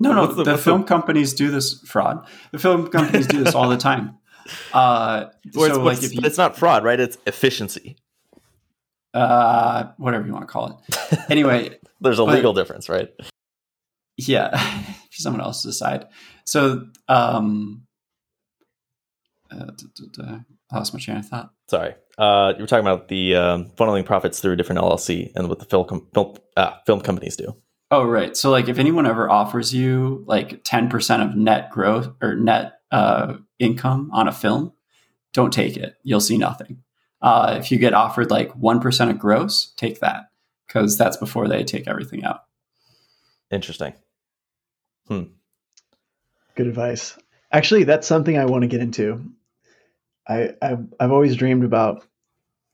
no, What's the, what's film companies do this fraud. The film companies do this all the time. Uh, Well, it's, so but like it's, if you, it's not fraud, right? It's efficiency. uh, whatever you want to call it. Anyway, There's a But- legal difference, right? yeah, for someone else to decide. So, um, uh, d- d- d- I lost my train of thought. Sorry, uh, you were talking about the um, funneling profits through a different LLC and what the film com- film, uh, film companies do. Oh, right. So, like, if anyone ever offers you like ten percent of net growth or net uh, income on a film, don't take it. You'll see nothing. Uh, if you get offered like one percent of gross, take that because that's before they take everything out. Interesting. Hmm. Good advice. Actually, that's something I want to get into. I I've, I've always dreamed about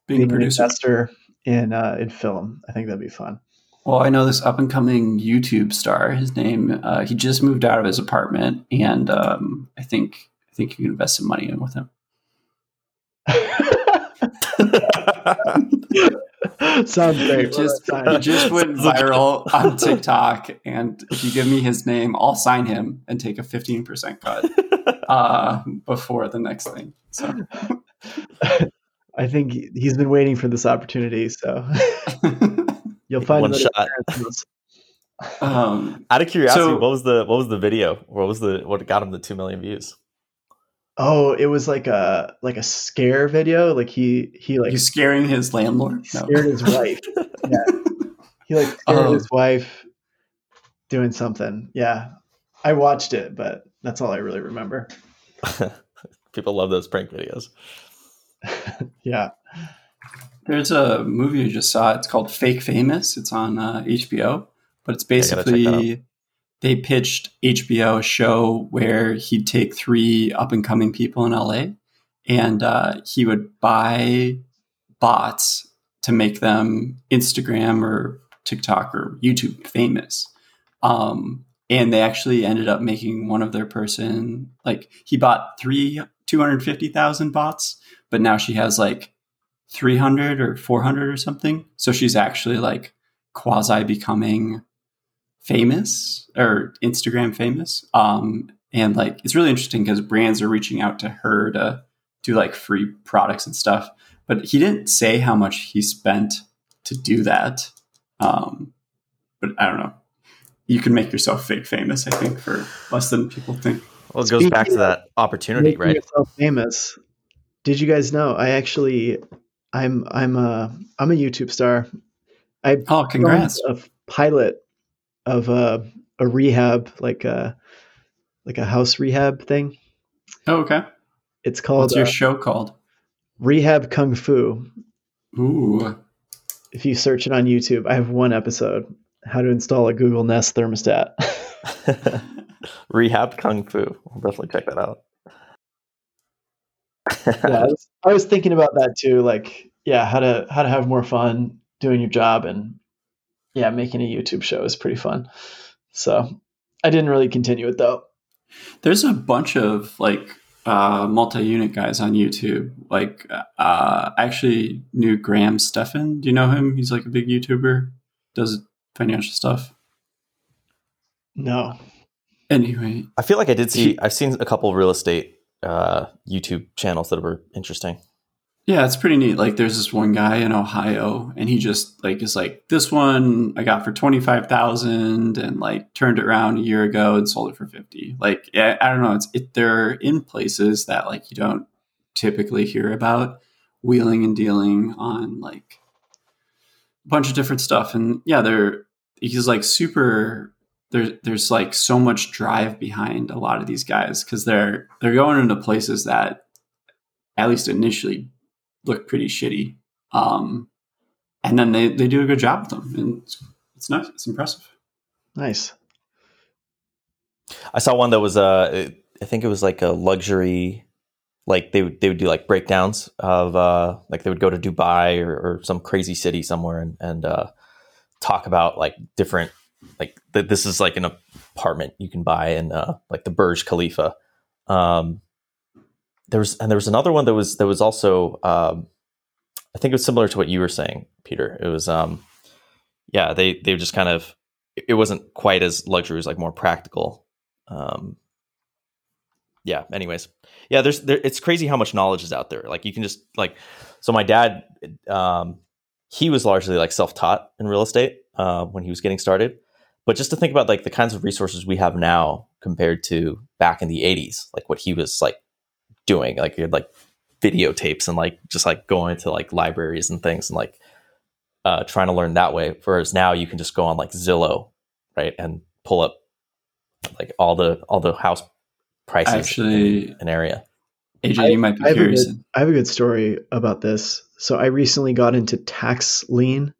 Being a being an producer. investor in uh, in film. I think that'd be fun. Well, I know this up and coming YouTube star. His name. Uh, he just moved out of his apartment, and um, I think I think you can invest some money in with him. Sounds great. He just, Well, he that's just went viral on TikTok, and if you give me his name, I'll sign him and take a fifteen percent cut uh, before the next thing. So, I think he- he's been waiting for this opportunity, so you'll find One shot. um, Out of curiosity, So- what was the what was the video? What was the what got him the two million views? Oh, it was like a like a scare video. Like he he like he's scaring his landlord. No. scared his wife. Yeah, he like scared Oh. his wife doing something. Yeah, I watched it, but that's all I really remember. People love those prank videos. Yeah, There's a movie I just saw. It's called Fake Famous. It's on uh, HBO, but it's I gotta check that basically they pitched HBO a show where he'd take three up and coming people in LA, and uh, he would buy bots to make them Instagram or TikTok or YouTube famous. Um, and they actually ended up making one of their person like he bought three two hundred fifty thousand bots, but now she has like 300 or 400 or something. So she's actually like quasi becoming famous or Instagram famous. Um, and like it's really interesting because brands are reaching out to her to do like free products and stuff. But he didn't say how much he spent to do that. Um, but I don't know. You can make yourself fake famous, I think, for less than people think. Well, it goes back to that opportunity, making right? yourself famous. Did you guys know? I actually, I'm I'm a I'm a YouTube star. I Oh, congrats. a pilot of a a rehab like a like a house rehab thing. Oh, okay. It's called What's your uh, show called? Rehab Kung Fu. Ooh. If you search it on YouTube, I have one episode: how to install a Google Nest thermostat. Rehab Kung Fu. I'll definitely check that out. yeah, I was, I was thinking about that too. Like, yeah, how to how to have more fun doing your job, and yeah, making a YouTube show is pretty fun. So I didn't really continue it though. There's a bunch of like uh, multi-unit guys on YouTube. Like, uh, I actually knew Graham Stephan. Do you know him? He's like a big YouTuber, does financial stuff. No, Anyway, I feel like I did see. He- I've seen a couple of real estate uh, YouTube channels that were interesting. Yeah, it's pretty neat. Like, there's this one guy in Ohio, and he just like is like, this one I got for twenty five thousand, and like turned it around a year ago and sold it for fifty. Like, I, I don't know. It's it, they're in places that like you don't typically hear about wheeling and dealing on like a bunch of different stuff and yeah they're he's like super there's there's like so much drive behind a lot of these guys because they're they're going into places that at least initially look pretty shitty um and then they they do a good job with them and it's, it's nice it's impressive nice. I saw one that was uh, I think it was like a luxury, like they would they would do like breakdowns of uh, like they would go to Dubai or, or some crazy city somewhere and and uh, talk about like different like th- this is like an apartment you can buy in uh, like the Burj Khalifa. Um, there was and there was another one that was that was also um, I think it was similar to what you were saying, Peter. It was, um, yeah, they they just kind of it wasn't quite as luxury, it was like more practical. Um, yeah. Anyways, yeah. There's there, it's crazy how much knowledge is out there. Like you can just like so my dad, um, he was largely like self taught in real estate uh, when he was getting started. But just to think about like the kinds of resources we have now compared to back in the 80s, like what he was like doing, like he had like videotapes and like just like going to like libraries and things and like uh, trying to learn that way. Whereas now you can just go on like Zillow, right, and pull up like all the all the house prices Actually, in an area. AJ, you might be I have, a curious. good, I have a good story about this. So I recently got into tax lien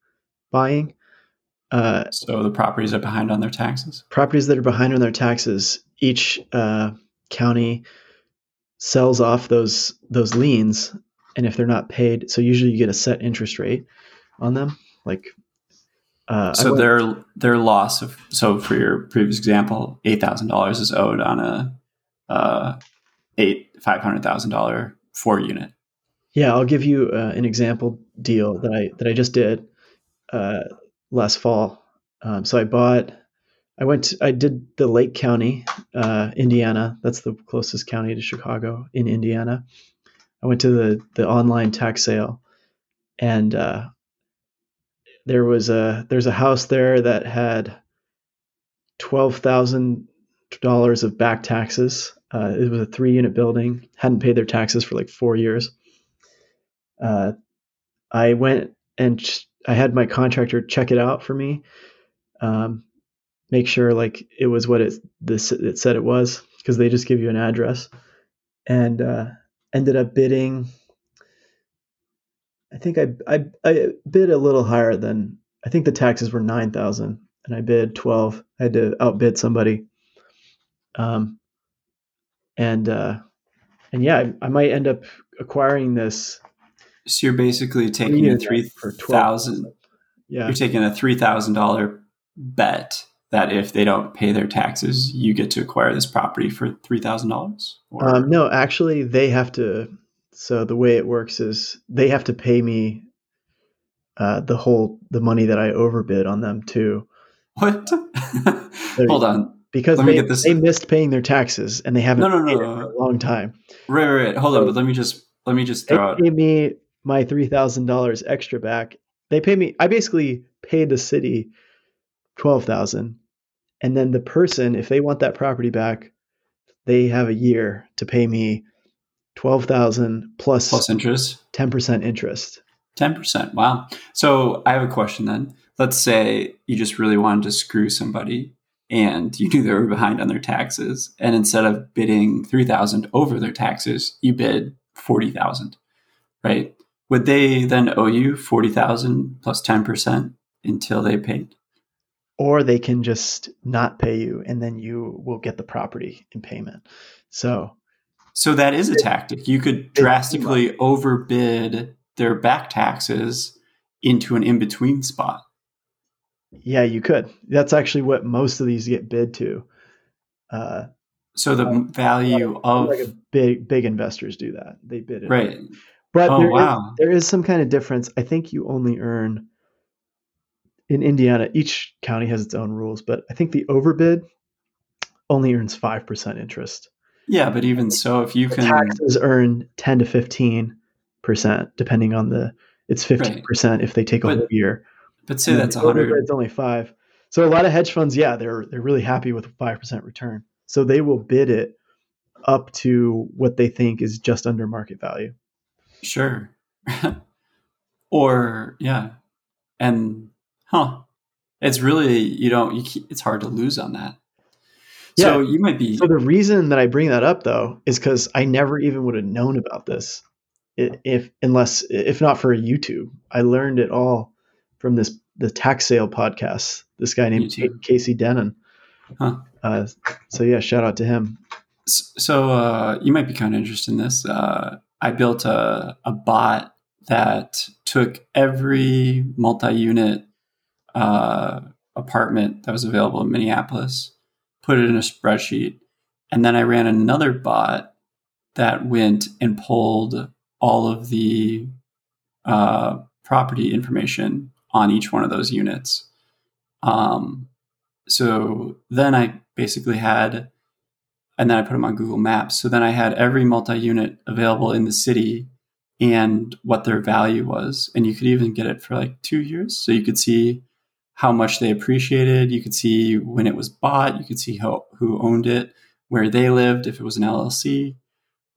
buying. Uh, So the properties are behind on their taxes. properties that are behind on their taxes, each uh, county sells off those those liens, and if they're not paid, so usually you get a set interest rate on them. Like, uh, So their their loss of so for your previous example, eight thousand dollars is owed on a uh, eight five hundred thousand dollar four unit. Yeah, I'll give you uh, an example deal that I that I just did uh, last fall. Um, so I bought, I went, to, I did the Lake County, uh, Indiana. That's the closest county to Chicago in Indiana. I went to the the online tax sale, and uh, there was a there's a house there that had twelve thousand dollars of back taxes. Uh, it was a three unit building, hadn't paid their taxes for like four years uh, I went and ch- I had my contractor check it out for me, um, make sure like it was what it this it said it was because they just give you an address, and uh, ended up bidding. I think I, I I bid a little higher than I think the taxes were nine thousand and I bid twelve. I had to outbid somebody. Um, and uh, and yeah, I, I might end up acquiring this So you're basically taking a three thousand. Yeah. You're taking a three thousand dollar bet that if they don't pay their taxes, you get to acquire this property for three thousand dollars. Um, no, actually, they have to. So the way it works is they have to pay me uh, the whole the money that I overbid on them too. What? Hold on. Because Let they, they missed paying their taxes and they haven't No, no, paid it no. for a long time. Right, right, right. Hold on, but let me just let me just They throw out. paid me my three thousand dollars extra back. They pay me. I basically paid the city twelve thousand, and then the person, if they want that property back, they have a year to pay me twelve thousand plus Plus interest. ten percent interest. Ten percent. Wow. So I have a question then. Let's say you just really wanted to screw somebody, and you knew they were behind on their taxes, and instead of bidding three thousand over their taxes, you bid forty thousand. Right? Would they then owe you forty thousand plus ten percent until they paid? Or they can just not pay you and then you will get the property in payment. So, So that is a tactic. You could drastically overbid their back taxes into an in between spot. yeah, you could. That's actually what most of these get bid to. Uh, So the value of like a big big investors do that. They bid it. right. But Oh, there is- wow. there is some kind of difference. I think you only earn in Indiana. Each county has its own rules, but I think the overbid only earns five percent interest. Yeah, but even so, if you The can, taxes earn ten to fifteen percent, depending on the. It's fifteen percent if they take a But- whole year. but say And that's a the hundred. overbid's only five. So a lot of hedge funds, yeah, they're they're really happy with a five percent return. So they will bid it up to what they think is just under market value. Sure. or yeah, and huh, it's really you don't. You, ke- it's hard to lose on that. So Yeah. you might be. So the reason that I bring that up though is because I never even would have known about this if unless if not for YouTube. I learned it all from this the tax sale podcast. This guy named. Casey Denon. Huh. Uh, so yeah, shout out to him. So uh, you might be kind of interested in this. Uh, I built a, a bot that took every multi-unit uh, apartment that was available in Minneapolis, put it in a spreadsheet, and then I ran another bot that went and pulled all of the uh, property information on each one of those units. Um, so then I basically had, and then I put them on Google Maps. So then I had every multi unit available in the city and what their value was. And you could even get it for like two years. So you could see how much they appreciated. You could see when it was bought. You could see how, who owned it, where they lived, if it was an LLC.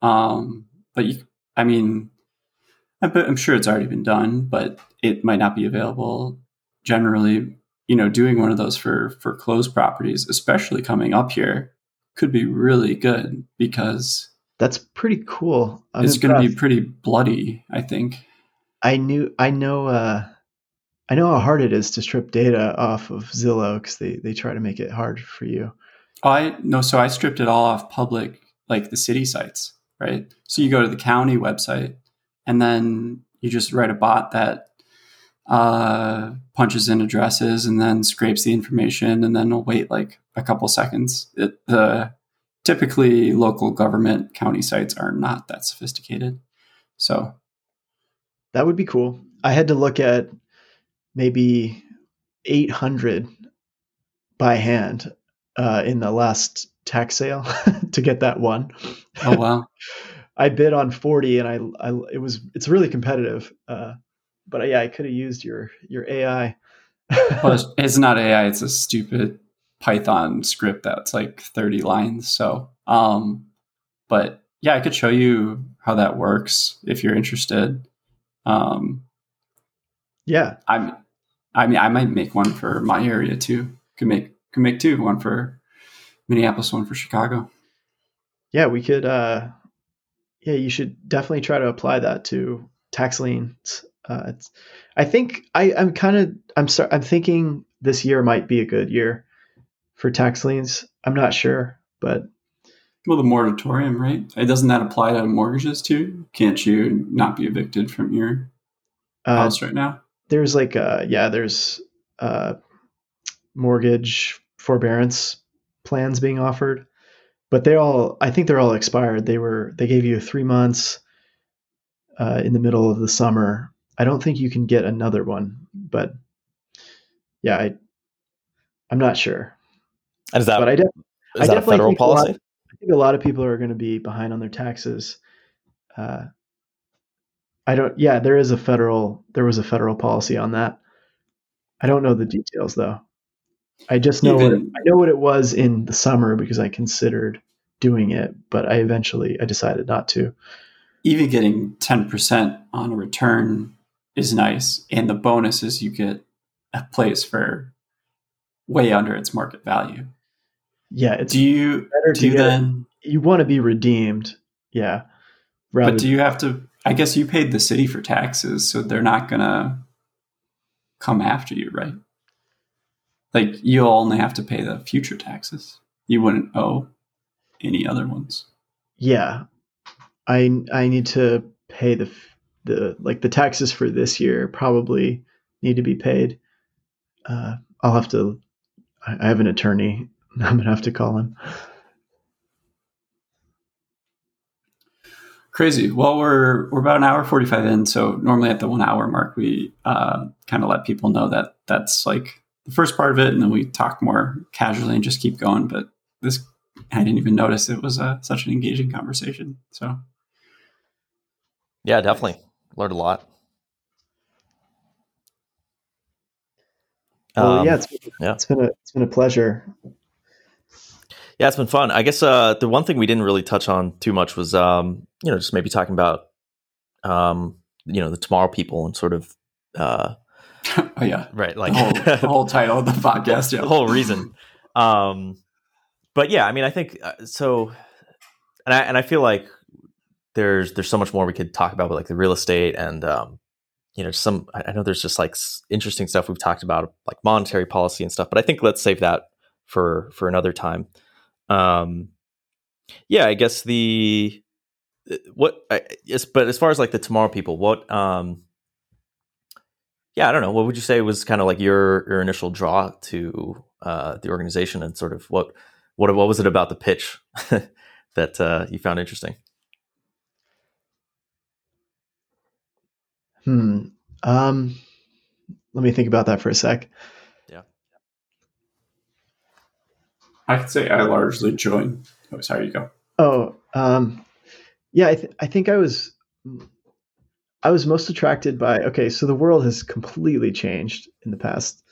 Um, but you, I mean, I'm sure it's already been done, but it might not be available generally. You know, doing one of those for for closed properties, especially coming up here, could be really good because that's pretty cool. I'm it's going to be pretty bloody, I think. I knew, I know, uh, I know how hard it is to strip data off of Zillow because they they try to make it hard for you. Oh, I no, so I stripped it all off public, like the city sites, right? So you go to the county website, and then you just write a bot that uh, punches in addresses and then scrapes the information, and then it'll wait like a couple seconds. It, the typically local government county sites are not that sophisticated, so that would be cool. I had to look at maybe 800 by hand uh, in the last tax sale to get that one. Oh wow! I bid on 40 and I, I it was it's really competitive. Uh, but yeah, I could have used your your AI. well, it's, it's, not AI; it's a stupid Python script that's like 30 lines. So, um, but yeah, I could show you how that works if you're interested. Um, yeah, I'm. I mean, I might make one for my area too. Could make could make two. One for Minneapolis, one for Chicago. Yeah, we could. uh yeah, you should definitely try to apply that to tax liens. Uh, I think I, I'm kind of I'm sorry I'm thinking this year might be a good year for tax liens. I'm not sure, but well, the moratorium, right? It doesn't that apply to mortgages too? Can't you not be evicted from your uh, house right now? There's like uh yeah, there's uh mortgage forbearance plans being offered but they all I think they're all expired. They were they gave you three months uh, in the middle of the summer. I don't think you can get another one, but yeah, I I'm not sure. And is that but I, de- is I that a federal think policy? A lot, I think a lot of people are going to be behind on their taxes. Uh, I don't. Yeah, there is a federal. There was a federal policy on that. I don't know the details though. I just know Even, what, I know what it was in the summer because I considered doing it, but I eventually I decided not to. Even getting 10% on a return is nice and the bonus is you get a place for way under its market value. Yeah, it's do you better do you then you want to be redeemed. Yeah. But do you have to I guess you paid the city for taxes, so they're not to come after you, right? Like you'll only have to pay the future taxes. You wouldn't owe any other ones. Yeah. I I need to pay the the like the taxes for this year probably need to be paid. Uh, I'll have to. I have an attorney. I'm gonna have to call him. Crazy. Well, we're we're about an hour forty five in, so normally at the one hour mark, we uh, kind of let people know that that's like the first part of it, and then we talk more casually and just keep going. But this, I didn't even notice it was a, uh, such an engaging conversation. So, yeah, definitely learned a lot. Well, um, yeah, it's, yeah, it's been a it's been a pleasure. Yeah, it's been fun. I guess uh, the one thing we didn't really touch on too much was, um, you know, just maybe talking about, um, you know, the tomorrow people and sort of uh, oh yeah, right. Like the whole, the whole title of the podcast, yeah, the whole reason. Um, but yeah, I mean, I think uh, so, and I and I feel like there's there's so much more we could talk about with like the real estate and um, you know, some I know there's just like interesting stuff we've talked about like monetary policy and stuff, but I think let's save that for for another time. Um, yeah, I guess the uh, what I, yes, but as far as like the tomorrow people, what um yeah, I don't know. What would you say was kind of like your your initial draw to uh, the organization, and sort of what what what was it about the pitch that uh, you found interesting? Hmm. Um, let me think about that for a sec. Yeah. I could say I largely join. Oh, sorry, you go. Oh, um, yeah. I, th- I think I was I was most attracted by. Okay, so the world has completely changed in the past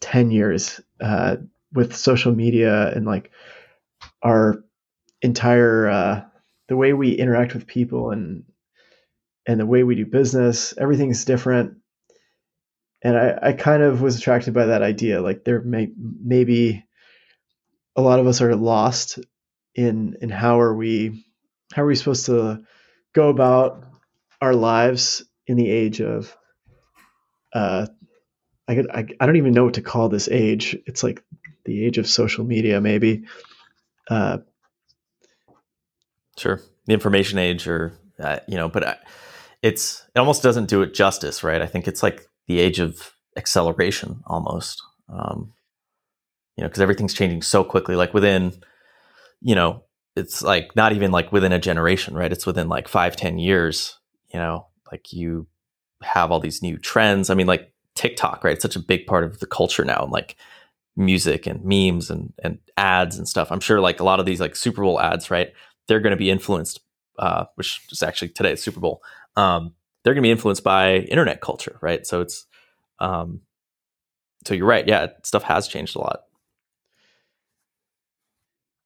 ten years uh, with social media and like our entire uh, the way we interact with people and and the way we do business. Everything's different and I, I kind of was attracted by that idea. Like there may maybe a lot of us are lost in in how are we how are we supposed to go about our lives in the age of uh I, could, I I don't even know what to call this age. It's like the age of social media, maybe. Uh, sure, the information age, or uh, you know, but it's it almost doesn't do it justice, right? I think it's like the age of acceleration almost. Um, you know, because everything's changing so quickly. Like within, you know, it's like not even like within a generation, right? It's within like five, ten years. You know, like you have all these new trends. I mean, like TikTok, right? It's such a big part of the culture now, and like music and memes and and ads and stuff. I'm sure like a lot of these like Super Bowl ads, right? They're going to be influenced, uh, which is actually today Super Bowl. Um, they're going to be influenced by internet culture, right? So it's, um, so you're right. Yeah, stuff has changed a lot.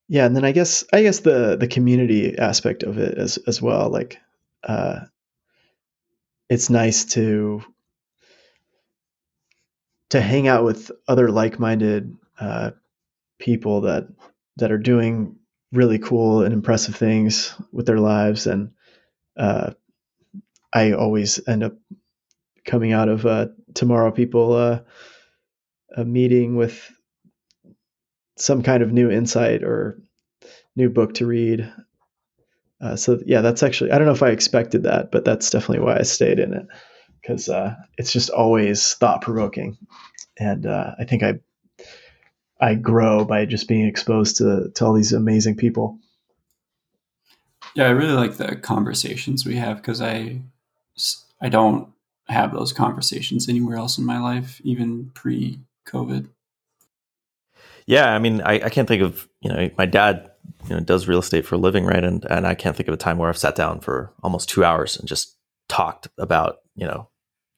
Yeah, and then I guess I guess the the community aspect of it as as well. Like, uh, it's nice to to hang out with other like minded uh, people that that are doing really cool and impressive things with their lives and uh, I always end up coming out of uh, tomorrow people uh, a meeting with some kind of new insight or new book to read. Uh, so yeah, that's actually I don't know if I expected that, but that's definitely why I stayed in it because uh, it's just always thought provoking, and uh, I think I I grow by just being exposed to to all these amazing people. Yeah, I really like the conversations we have because I I don't have those conversations anywhere else in my life, even pre COVID. Yeah, I mean, I, I, can't think of you know my dad you know does real estate for a living, right? And and I can't think of a time where I've sat down for almost two hours and just talked about you know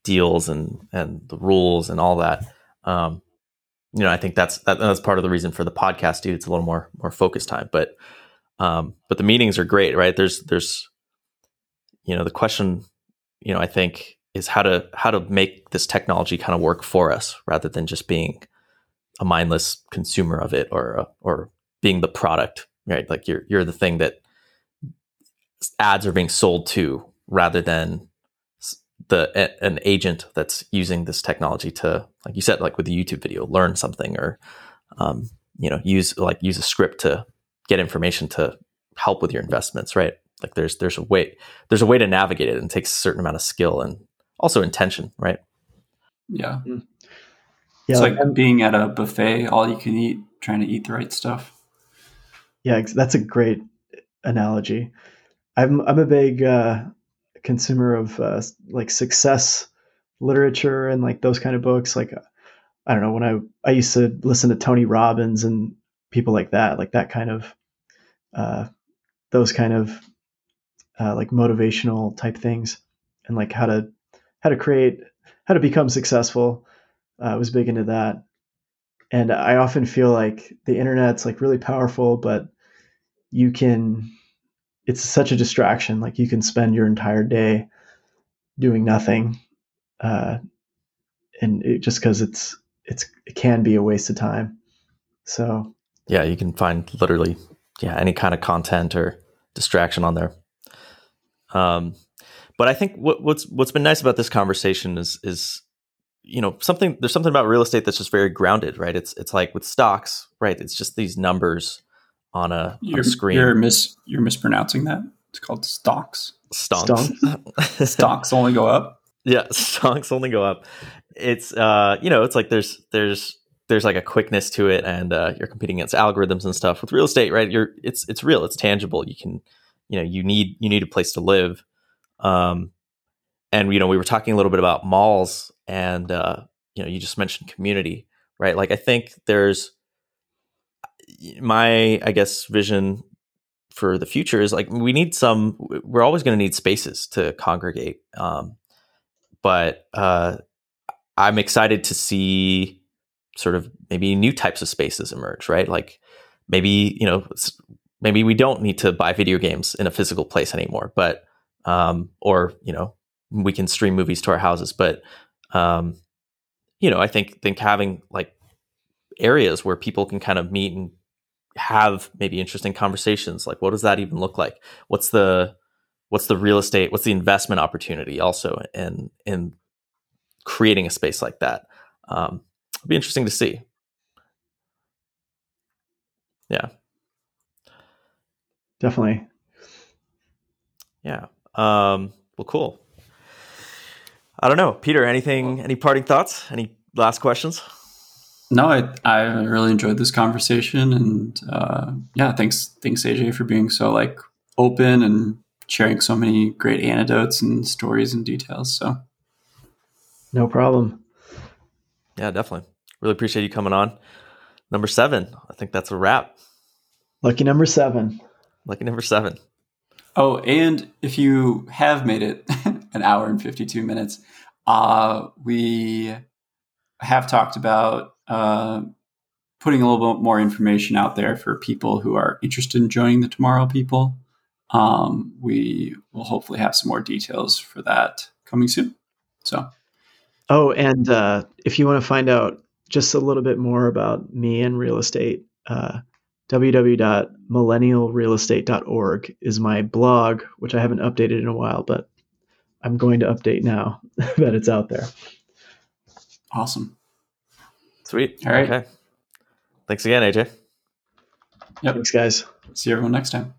deals and and the rules and all that. Um, you know, I think that's that, that's part of the reason for the podcast, dude. It's a little more more focused time, but um, but the meetings are great, right? There's there's you know the question you know, I think is how to how to make this technology kind of work for us rather than just being a mindless consumer of it or or being the product, right? Like you're you're the thing that ads are being sold to rather than the an agent that's using this technology to like you said like with the YouTube video learn something or um, you know use like use a script to get information to help with your investments, right? Like there's there's a way there's a way to navigate it and it takes a certain amount of skill and also intention, right? Yeah. Mm. Yeah, it's like, like being at a buffet, all you can eat, trying to eat the right stuff. Yeah, that's a great analogy. I'm I'm a big uh, consumer of uh, like success literature and like those kind of books. Like I don't know when I I used to listen to Tony Robbins and people like that, like that kind of uh, those kind of uh, like motivational type things and like how to how to create how to become successful uh, I was big into that. And i often feel like the internet's like really powerful but you can it's such a distraction. Like you can spend your entire day doing nothing uh, and it, just because it's it's it can be a waste of time. So yeah you can find literally yeah any kind of content or distraction on there um, but I think what, what's what's been nice about this conversation is is you know something there's something about real estate that's just very grounded, right? It's it's like with stocks, right? It's just these numbers on a, you're, on a screen. You're mis you're mispronouncing that. It's called stocks. Stonks. stocks only go up. Yeah, stocks only go up. It's uh, you know, it's like there's there's there's like a quickness to it, and uh, you're competing against algorithms and stuff. With real estate, right? You're it's it's real. It's tangible. You can you know you need you need a place to live. Um, and you know we were talking a little bit about malls and uh, you know you just mentioned community right? Like i think there's my i guess vision for the future is like we need some we're always going to need spaces to congregate. Um, but uh, i'm excited to see sort of maybe new types of spaces emerge right? Like maybe you know maybe we don't need to buy video games in a physical place anymore but um, or you know we can stream movies to our houses. But um, you know i think think having like areas where people can kind of meet and have maybe interesting conversations like what does that even look like? What's the what's the real estate what's the investment opportunity also in in creating a space like that? Um, it'll be interesting to see. Yeah definitely yeah um well cool i don't know peter anything any parting thoughts any last questions no, I I really enjoyed this conversation, and uh, yeah, thanks thanks AJ for being so like open and sharing so many great anecdotes and stories and details. So, no problem. Yeah, definitely. Really appreciate you coming on. Number seven, I think that's a wrap. Lucky number seven. Lucky number seven. Oh, and if you have made it an hour and fifty two minutes, uh, we have talked about uh, putting a little bit more information out there for people who are interested in joining the Tomorrow People. Um, we will hopefully have some more details for that coming soon. So, oh, and uh, if you want to find out just a little bit more about me and real estate, uh, www.millennialrealestate.org is my blog, which I haven't updated in a while, but I'm going to update now that it's out there. Awesome. Sweet. All right. Okay. Thanks again, AJ. Yep. Thanks, guys. See everyone next time.